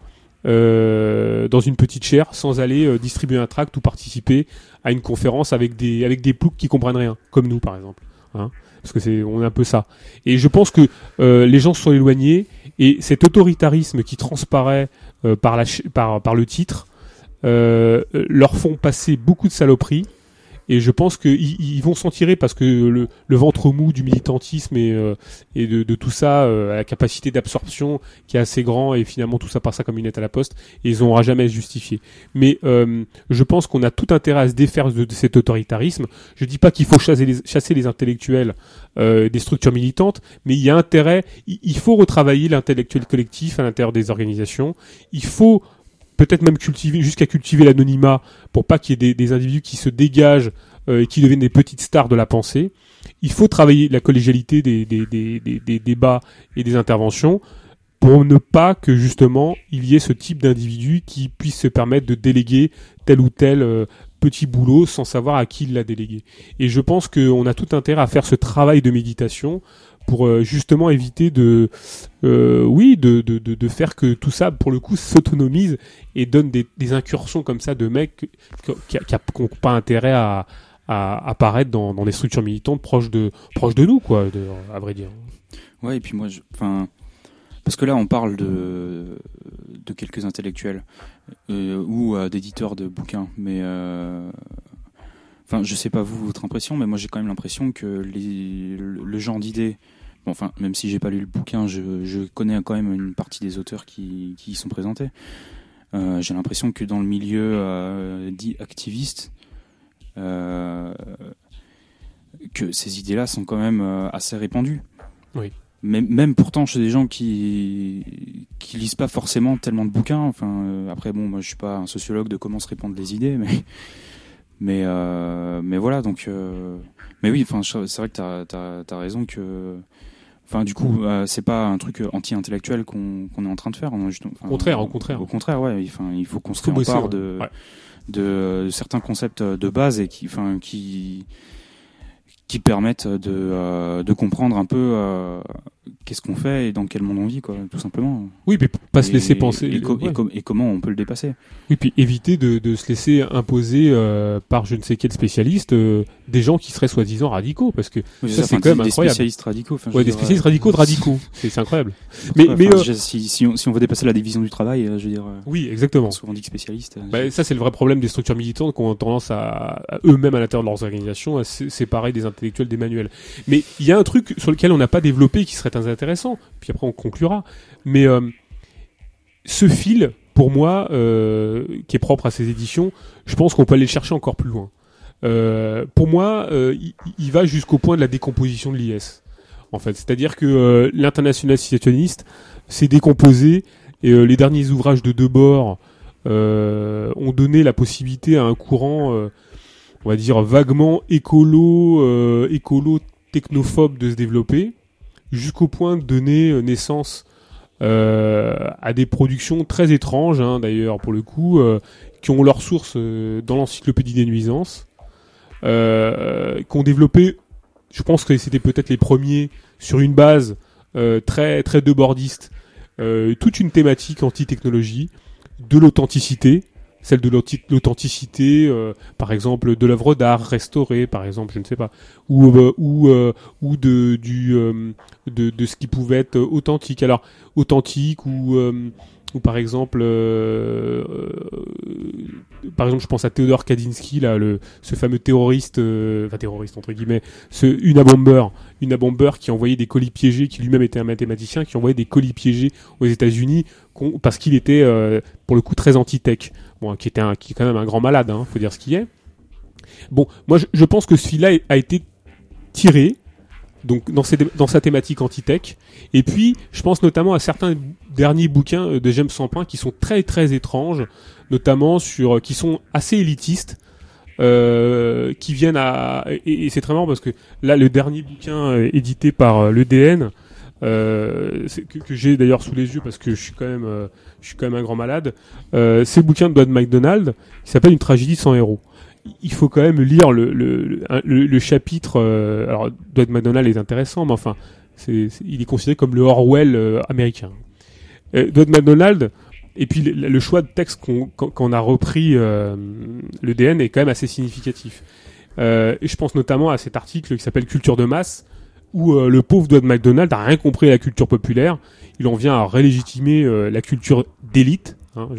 euh, dans une petite chaire sans aller euh, distribuer un tract ou participer à une conférence avec des avec des ploucs qui comprennent rien, comme nous par exemple. Hein parce que c'est on est un peu ça. Et je pense que euh, les gens se sont éloignés et cet autoritarisme qui transparaît euh, par la par par le titre euh, leur font passer beaucoup de saloperies Et je pense qu'ils ils vont s'en tirer parce que le, le, ventre mou du militantisme et, euh, et de, de, tout ça, euh, la capacité d'absorption qui est assez grand et finalement tout ça par ça comme une lettre à la poste, et ils n'auront jamais justifié. Mais euh, je pense qu'on a tout intérêt à se défaire de, de cet autoritarisme. Je dis pas qu'il faut chasser les, chasser les intellectuels euh, des structures militantes, mais il y a intérêt, il, faut retravailler l'intellectuel collectif à l'intérieur des organisations. Il faut peut-être même cultiver jusqu'à cultiver l'anonymat pour pas qu'il y ait des, des, individus qui se dégagent euh, et qui deviennent des petites stars de la pensée. Il faut travailler la collégialité des, des, des, débats et des interventions pour ne pas que justement il y ait ce type d'individu qui puisse se permettre de déléguer tel ou tel euh, petit boulot sans savoir à qui il l'a délégué. Et je pense qu'on a tout intérêt à faire ce travail de méditation pour euh, justement éviter de, euh, oui, de, de, de, faire que tout ça, pour le coup, s'autonomise et donne des, incursions comme ça de mecs qui n'ont pas intérêt à, apparaître dans, dans des structures militantes proches de, proches de nous, quoi, à vrai dire. Ouais, et puis moi, enfin, parce que là, on parle de, de quelques intellectuels euh, ou d'éditeurs de bouquins, mais enfin, je sais pas vous votre impression, mais moi j'ai quand même l'impression que les, le, genre d'idées, bon, enfin, même si j'ai pas lu le bouquin, je, je, connais quand même une partie des auteurs qui, qui y sont présentés. Euh, j'ai l'impression que dans le milieu euh, dit activiste, euh, que ces idées-là sont quand même assez répandues. Oui. Même, même pourtant chez des gens qui qui lisent pas forcément tellement de bouquins. Enfin, après bon, moi je suis pas un sociologue de comment se répandre les idées, mais mais euh, mais voilà donc euh, mais oui enfin c'est vrai que t'as as, as, raison que enfin du coup euh, c'est pas un truc anti-intellectuel qu'on qu'on est en train de faire juste, au contraire au contraire au contraire ouais enfin il faut qu'on se rempare de, ouais. de, de certains concepts de base et qui enfin qui qui permettent de, euh, de comprendre un peu euh, qu'est-ce qu'on fait et dans quel monde on vit, quoi, tout simplement. Oui, mais pas se laisser penser. Et, et, comment on peut le dépasser. Oui, puis éviter de, de se laisser imposer euh, par je ne sais quel spécialiste euh, des gens qui seraient soi-disant radicaux, parce que ça, c'est quand même des incroyable. Des spécialistes radicaux. Ouais, des spécialistes radicaux de radicaux. c'est incroyable. mais, mais si, si, on, si, on, veut dépasser la division du travail, je veux dire. oui, exactement. Souvent dit que spécialiste. Bah, ça, c'est le vrai problème des structures militantes qui ont tendance à, à eux-mêmes à l'intérieur de leurs organisations à séparer des intellectuels des manuels. Mais il y a un truc sur lequel on n'a pas développé qui serait intéressant, puis après on conclura. Mais euh, ce fil, pour moi, euh, qui est propre à ces éditions, je pense qu'on peut aller le chercher encore plus loin. Euh, pour moi, il, va jusqu'au point de la décomposition de l'IS. En fait, c'est-à-dire que l'international situationniste s'est décomposé et les derniers ouvrages de Debord ont donné la possibilité à un courant on va dire vaguement écolo, euh, écolo technophobe de se développer, jusqu'au point de donner euh, naissance euh, à des productions très étranges, hein, d'ailleurs pour le coup, qui ont leur source dans l'encyclopédie des nuisances, qui ont développé, je pense que c'était peut-être les premiers sur une base très très debordiste, toute une thématique anti-technologie, de l'authenticité, celle de l'authenticité, euh, par exemple de l'œuvre d'art restaurée, par exemple, je ne sais pas, ou euh, ou euh, de du de, de ce qui pouvait être authentique. Alors authentique ou ou par exemple par exemple je pense à Theodore Kaczynski là le ce fameux terroriste enfin terroriste entre guillemets ce une bomber une bomber qui envoyait des colis piégés qui lui-même était un mathématicien qui envoyait des colis piégés aux États-Unis parce qu'il était pour le coup très anti-tech qui était un, qui est quand même un grand malade, hein, faut dire ce qu'il est. Bon, moi je, pense que ce fil-là a été tiré donc dans, dans sa thématique anti-tech. Et puis, je pense notamment à certains derniers bouquins euh, de James Sampin qui sont très très étranges, notamment sur qui sont assez élitistes. Euh, qui viennent à et, et c'est très marrant parce que là le dernier bouquin euh, édité par euh, l'EDN euh, que, que j'ai d'ailleurs sous les yeux parce que je suis quand même euh, je suis quand même un grand malade. Euh, c'est le bouquin de Dodd McDonald qui s'appelle Une tragédie sans héros. Il faut quand même lire le, le, le, le chapitre. Euh, alors, Dodd McDonald est intéressant, mais enfin, c'est, il est considéré comme le Orwell euh, américain. Euh, Dodd McDonald, et puis le, le, choix de texte qu'on, qu'on a repris euh, le DN est quand même assez significatif. Euh, et je pense notamment à cet article qui s'appelle Culture de masse, où euh, le pauvre Dodd McDonald a rien compris à la culture populaire. Il en vient à relégitimer euh, la culture d'élite. Hein,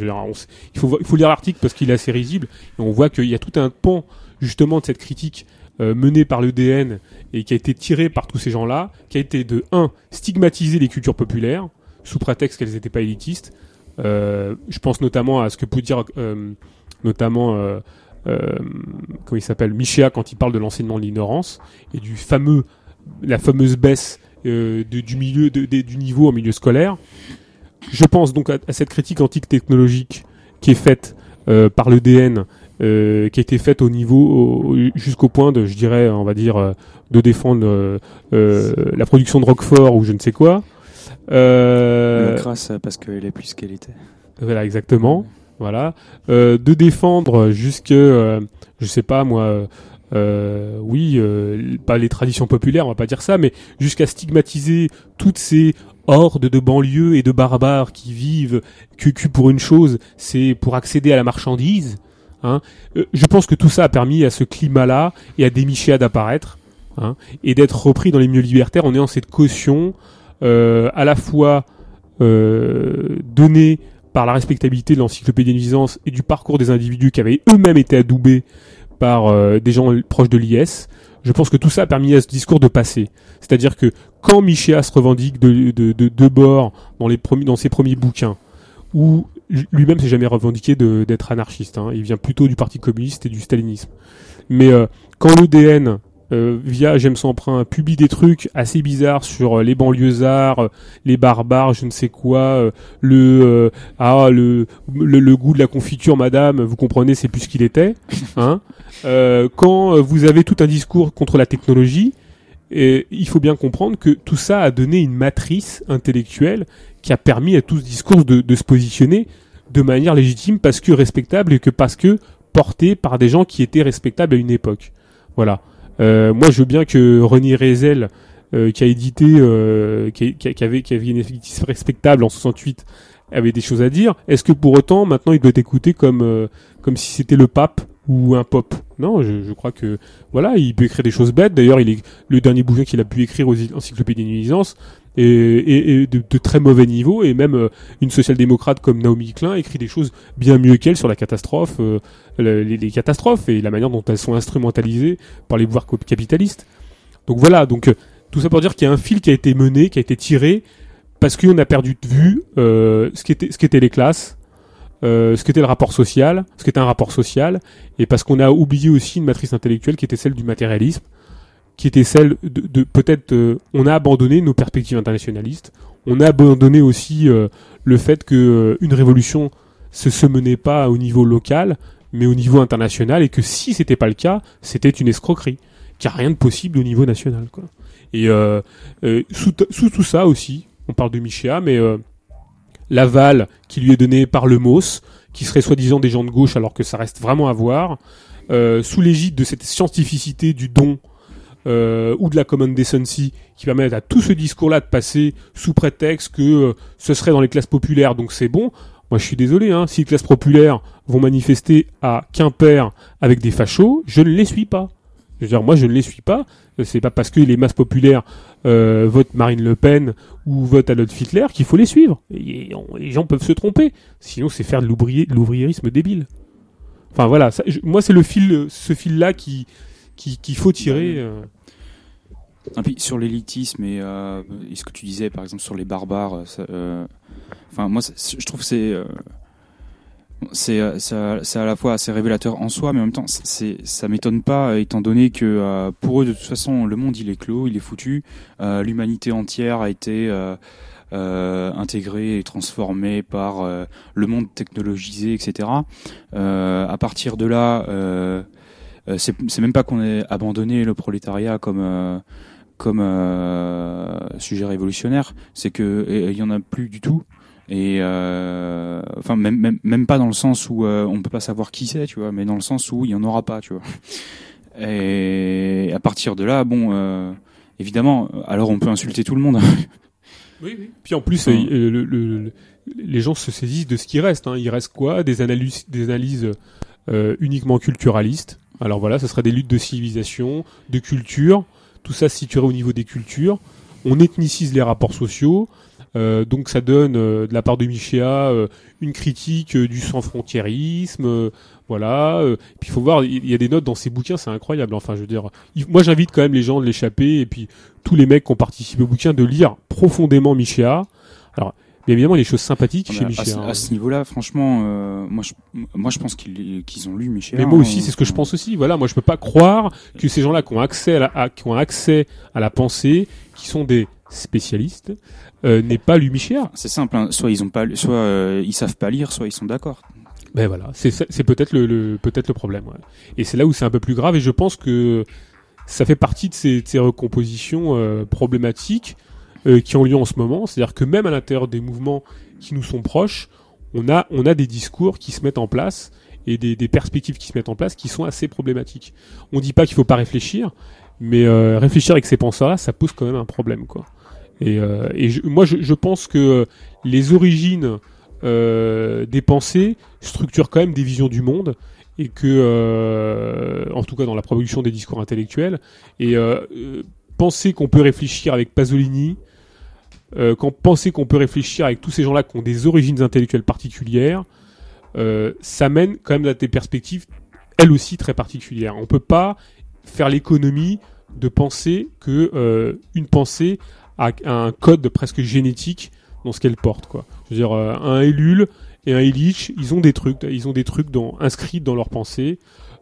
il, faut, lire l'article parce qu'il est assez risible. On voit qu'il y a tout un pan justement de cette critique euh, menée par l'EDN et qui a été tirée par tous ces gens-là, qui a été de 1. stigmatiser les cultures populaires sous prétexte qu'elles n'étaient pas élitistes. Je pense notamment à ce que peut dire notamment comment il s'appelle Michéa quand il parle de l'enseignement de l'ignorance et du fameux la fameuse baisse du milieu du niveau en milieu scolaire. Je pense donc à, cette critique antique technologique qui est faite par l'EDN euh, qui a été faite au niveau jusqu'au point de, je dirais, on va dire, euh, de défendre euh, la production de Roquefort ou je ne sais quoi. Euh, grâce parce qu'elle est plus qu'elle était. Voilà, exactement. Voilà, de défendre jusque, je sais pas moi. Euh, oui, pas les traditions populaires, on va pas dire ça, mais jusqu'à stigmatiser toutes ces hordes de banlieues et de barbares qui vivent que, que pour une chose, c'est pour accéder à la marchandise. Hein. Euh, je pense que tout ça a permis à ce climat-là et à Démichéa d'apparaître hein, et d'être repris dans les milieux libertaires en ayant cette caution euh, à la fois euh, donnée par la respectabilité de l'encyclopédie de et du parcours des individus qui avaient eux-mêmes été adoubés par euh, des gens proches de l'IS. Je pense que tout ça a permis à ce discours de passer. C'est-à-dire que quand Michéa se revendique de, de, bord dans, les premiers, dans ses premiers bouquins, où lui-même s'est jamais revendiqué d'être anarchiste. Hein. Il vient plutôt du Parti communiste et du stalinisme. Mais euh, quand l'EDN, euh, via J'aime son emprunt, publie des trucs assez bizarres sur euh, les banlieusards, les barbares, je ne sais quoi, le ah le, le, goût de la confiture, madame, vous comprenez, c'est plus ce qu'il était. Hein. quand vous avez tout un discours contre la technologie, et il faut bien comprendre que tout ça a donné une matrice intellectuelle qui a permis à tout ce discours de, de, se positionner de manière légitime parce que respectable et que parce que porté par des gens qui étaient respectables à une époque. Voilà. Euh, moi, je veux bien que René Rezel, euh, qui a édité, euh, qui, avait, qui avait une effectif respectable en 68, avait des choses à dire. Est-ce que pour autant, maintenant, il doit être écouté comme, comme si c'était le pape ou un pop Non, je, je, crois que voilà, il peut écrire des choses bêtes. D'ailleurs, il est le dernier bouquin qu'il a pu écrire aux encyclopédies de et, et, de, de, très mauvais niveau et même euh, une social-démocrate comme Naomi Klein écrit des choses bien mieux qu'elle sur la catastrophe, euh, les, les, catastrophes et la manière dont elles sont instrumentalisées par les pouvoirs capitalistes. Donc voilà, donc euh, tout ça pour dire qu'il y a un fil qui a été mené, qui a été tiré parce qu'on a perdu de vue ce qu'étaient ce qu'étaient les classes, ce qu'était le rapport social, ce qu'était un rapport social, et parce qu'on a oublié aussi une matrice intellectuelle qui était celle du matérialisme, qui était celle de, peut-être euh, on a abandonné nos perspectives internationalistes, on a abandonné aussi euh, le fait que euh, une révolution se se menait pas au niveau local, mais au niveau international, et que si c'était pas le cas, c'était une escroquerie, qu'il n'y a rien de possible au niveau national. Quoi. Et sous, sous, tout ça aussi, on parle de Michéa, mais l'aval qui lui est donné par le MOS, qui serait soi-disant des gens de gauche alors que ça reste vraiment à voir, sous l'égide de cette scientificité du don euh, ou de la common decency qui permettent à tout ce discours-là de passer sous prétexte que euh, ce serait dans les classes populaires, donc c'est bon. Moi, je suis désolé, hein, si les classes populaires vont manifester à Quimper avec des fachos, je ne les suis pas. Je veux dire, moi, je ne les suis pas. C'est pas parce que les masses populaires euh, votent Marine Le Pen ou votent Adolf Hitler qu'il faut les suivre. Et, les gens peuvent se tromper. Sinon, c'est faire de l'ouvriérisme débile. Enfin voilà, moi c'est le fil, ce fil-là qui, qu'il faut tirer. Euh. Et puis sur l'élitisme et, euh, et, ce que tu disais par exemple sur les barbares, euh, enfin moi je trouve c'est c'est c'est à la fois assez révélateur en soi, mais en même temps c'est ça m'étonne pas étant donné que pour eux de toute façon le monde il est clos, il est foutu, l'humanité entière a été euh, intégrée et transformée par le monde technologisé, etc. à partir de là, euh, c'est même pas qu'on ait abandonné le prolétariat comme euh, comme euh, sujet révolutionnaire, c'est que il y en a plus du tout. Et euh, enfin même, même même pas dans le sens où on peut pas savoir qui c'est, tu vois, mais dans le sens où il y en aura pas, tu vois. Et à partir de là, bon, euh, évidemment, alors on peut insulter tout le monde. oui, oui. Puis en plus, le, le, les gens se saisissent de ce qui reste. Hein. Il reste quoi? Des analyses, des analyses euh, uniquement culturalistes. Alors voilà, ce serait des luttes de civilisation, de culture. Tout ça se situerait au niveau des cultures. On ethnicise les rapports sociaux. Euh, donc ça donne euh, de la part de Michéa euh, une critique du sans-frontiérisme, Voilà. euh, puis il faut voir, il y a des notes dans ces bouquins, c'est incroyable. Enfin, je veux dire, il- moi j'invite quand même les gens de l'échapper et puis tous les mecs qui ont participé au bouquin de lire profondément Michéa. Alors, bien évidemment, il y a des choses sympathiques Ah, chez à, Michéa. ce- hein. à ce niveau-là, franchement, euh, moi, je, moi, je pense qu'ils ont lu Michel. Mais moi aussi, c'est ce que je pense aussi. Voilà, moi je peux pas croire que ces gens-là qui ont accès à, la, à- qui ont accès à la pensée, qui sont des spécialistes, euh, n'aient pas lu Michéa. C'est simple. hein. Soit ils ont pas, soit euh, ils savent pas lire, soit ils sont d'accord. Ben voilà, c'est peut-être le, le- peut-être le problème. ouais. Et c'est là où c'est un peu plus grave. Et je pense que ça fait partie de ces, de ces recompositions euh, problématiques euh, qui ont lieu en ce moment. C'est-à-dire que même à l'intérieur des mouvements qui nous sont proches, on a on a des discours qui se mettent en place et des, des perspectives qui se mettent en place qui sont assez problématiques. On dit pas qu'il faut pas réfléchir, mais euh, réfléchir avec ces penseurs-là, ça pose quand même un problème, quoi. Et, euh, moi, je, pense que les origines euh, des pensées structurent quand même des visions du monde et que, euh, en tout cas dans la production des discours intellectuels, et penser qu'on peut réfléchir avec Pasolini, quand penser qu'on peut réfléchir avec tous ces gens-là qui ont des origines intellectuelles particulières, ça mène quand même à des perspectives, elles aussi très particulières. On peut pas faire l'économie de penser que une pensée a un code presque génétique dans ce qu'elle porte, quoi. Je veux dire, euh, un Ellul et un Illich, ils ont des trucs, ils ont des trucs dans, inscrits dans leur pensée,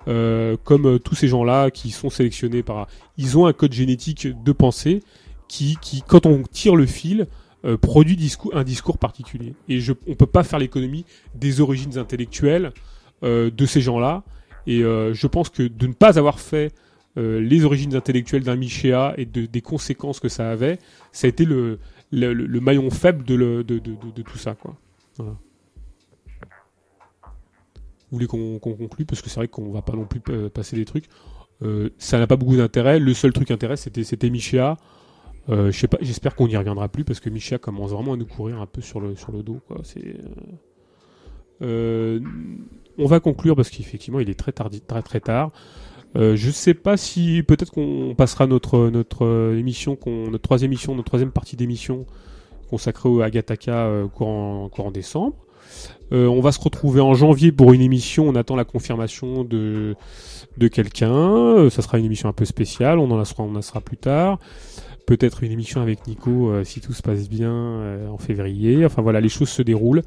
euh, comme euh, tous ces gens-là qui sont sélectionnés par, ils ont un code génétique de pensée qui, qui quand on tire le fil, euh, produit un discours particulier. Et je, on peut pas faire l'économie des origines intellectuelles euh, de ces gens-là. Et euh, je pense que de ne pas avoir fait euh, les origines intellectuelles d'un Michéa et de, des conséquences que ça avait, ça a été le, maillon faible de, tout ça. Vous voulez qu'on conclue? Parce que c'est vrai qu'on va pas non plus euh, passer des trucs. Euh, ça n'a pas beaucoup d'intérêt. Le seul truc intérêt, c'était Michéa. Euh, j'espère qu'on n'y reviendra plus parce que Michéa commence vraiment à nous courir un peu sur le dos. On va conclure parce qu'effectivement, il est très très très tard. Euh, je sais pas si peut-être qu'on passera notre notre euh, émission, notre troisième émission, notre troisième partie d'émission consacrée au Agataka euh, courant courant décembre. Euh, on va se retrouver en janvier pour une émission. On attend la confirmation de de quelqu'un. Euh, ça sera une émission un peu spéciale. On en la sera, on en sera plus tard. Peut-être une émission avec Nico euh, si tout se passe bien en février. Enfin voilà, les choses se déroulent.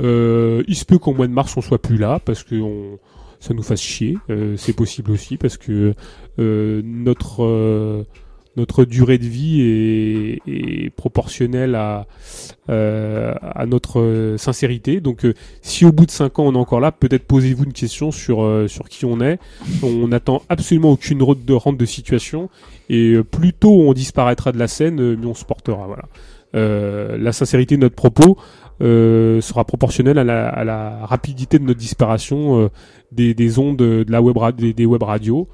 Il se peut qu'au mois de mars on soit plus là parce que on, ça nous fasse chier. Euh, c'est possible aussi parce que euh, notre euh, notre durée de vie est, est proportionnelle à euh, à notre sincérité. Donc, euh, si au bout de cinq ans on est encore là, peut-être posez-vous une question sur euh, sur qui on est. On n'attend absolument aucune rente de rente de situation et plus tôt on disparaîtra de la scène, mieux on se portera. Voilà. La sincérité de notre propos sera proportionnelle à la, à la rapidité de notre disparition euh, des, des ondes de la web des, des web radios.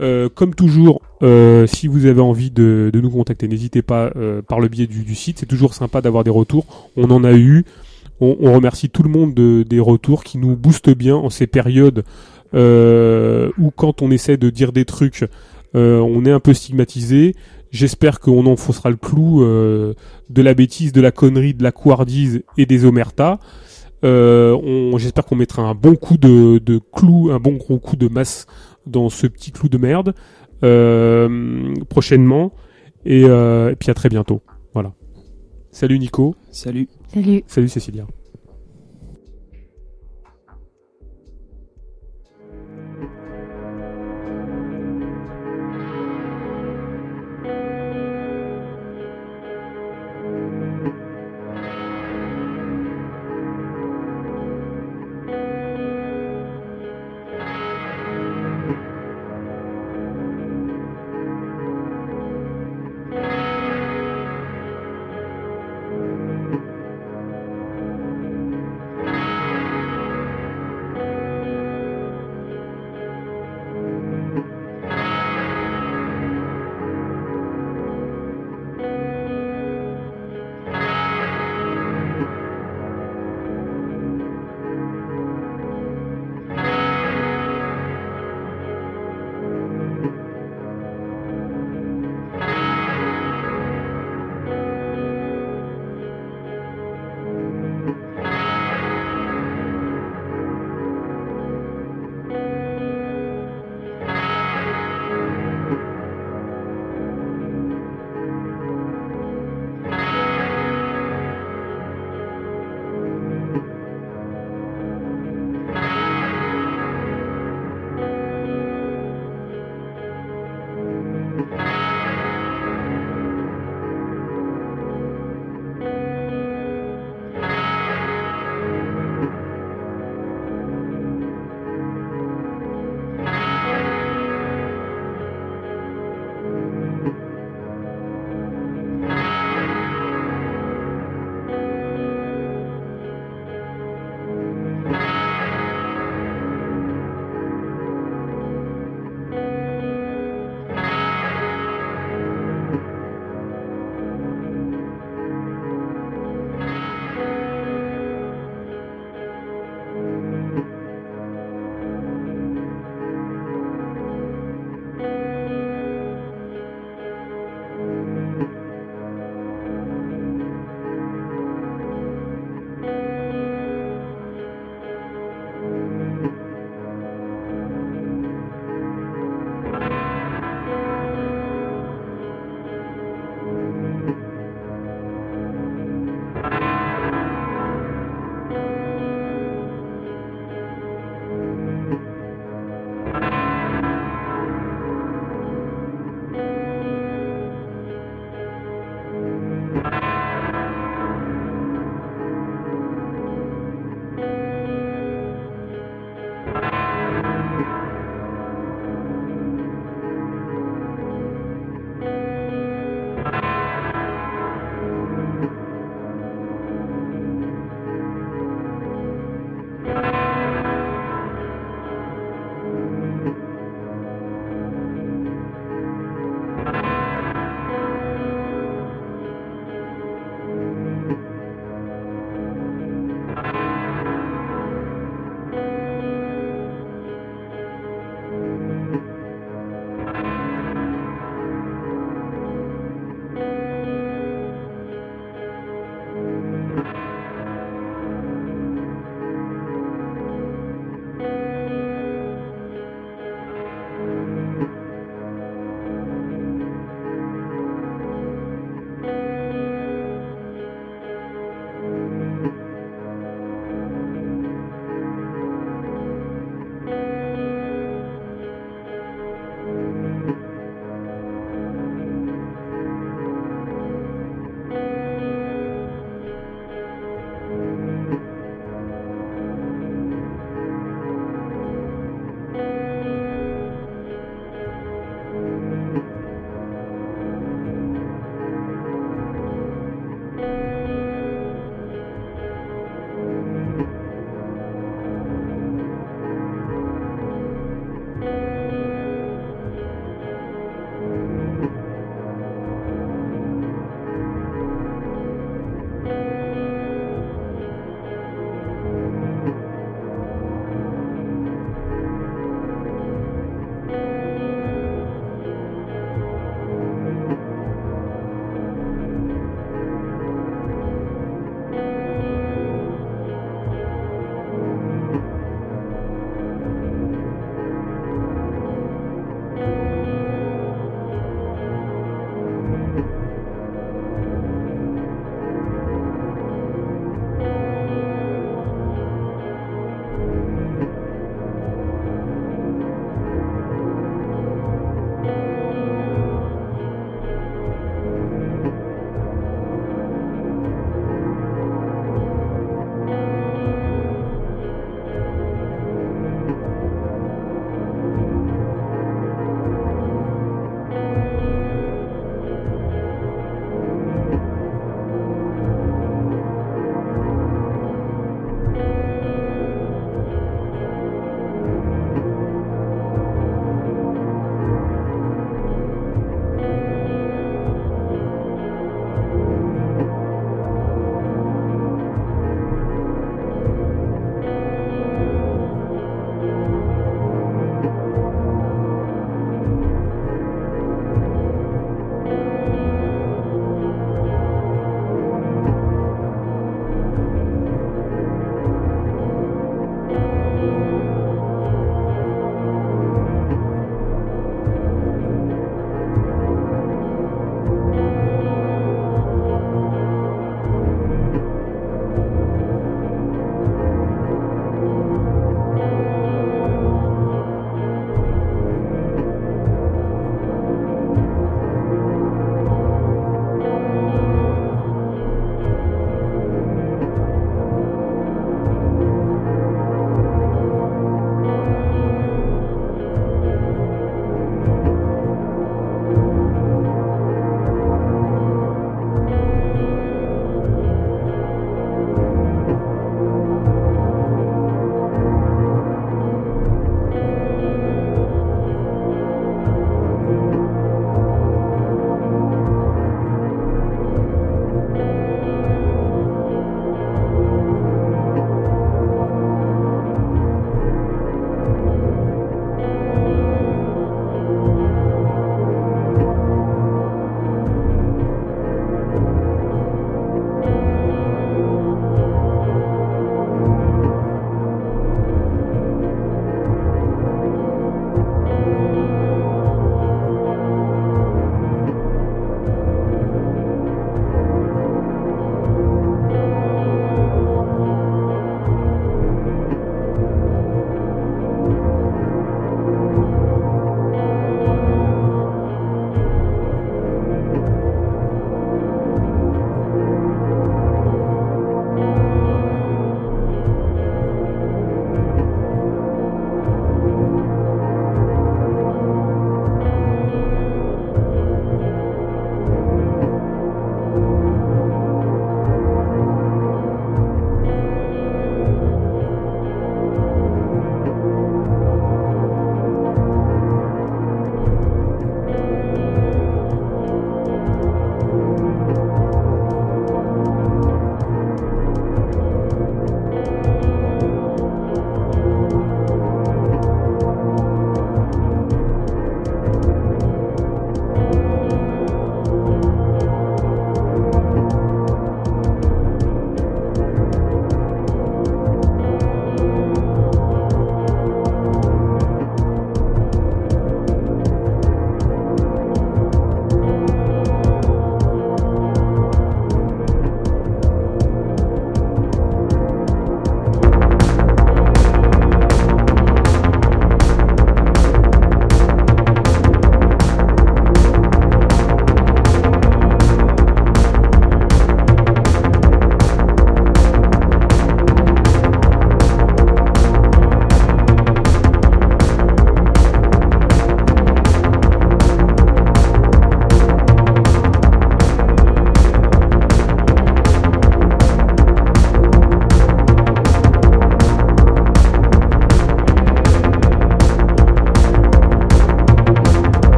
Euh, comme toujours, euh, si vous avez envie de, de nous contacter, n'hésitez pas euh, par le biais du, du site. C'est toujours sympa d'avoir des retours. On en a eu. On, on remercie tout le monde de- des retours qui nous boostent bien en ces périodes euh, où quand on essaie de dire des trucs, euh, on est un peu stigmatisé. J'espère qu'on enfoncera le clou euh, de la bêtise, de la connerie, de la couardise et des omertas. Euh, on- J'espère qu'on mettra un bon coup de, de clou, un bon gros coup de masse dans ce petit clou de merde euh, prochainement. Et, euh, et puis à très bientôt. Voilà. Salut Nico. Salut. Salut. Salut Cécilia.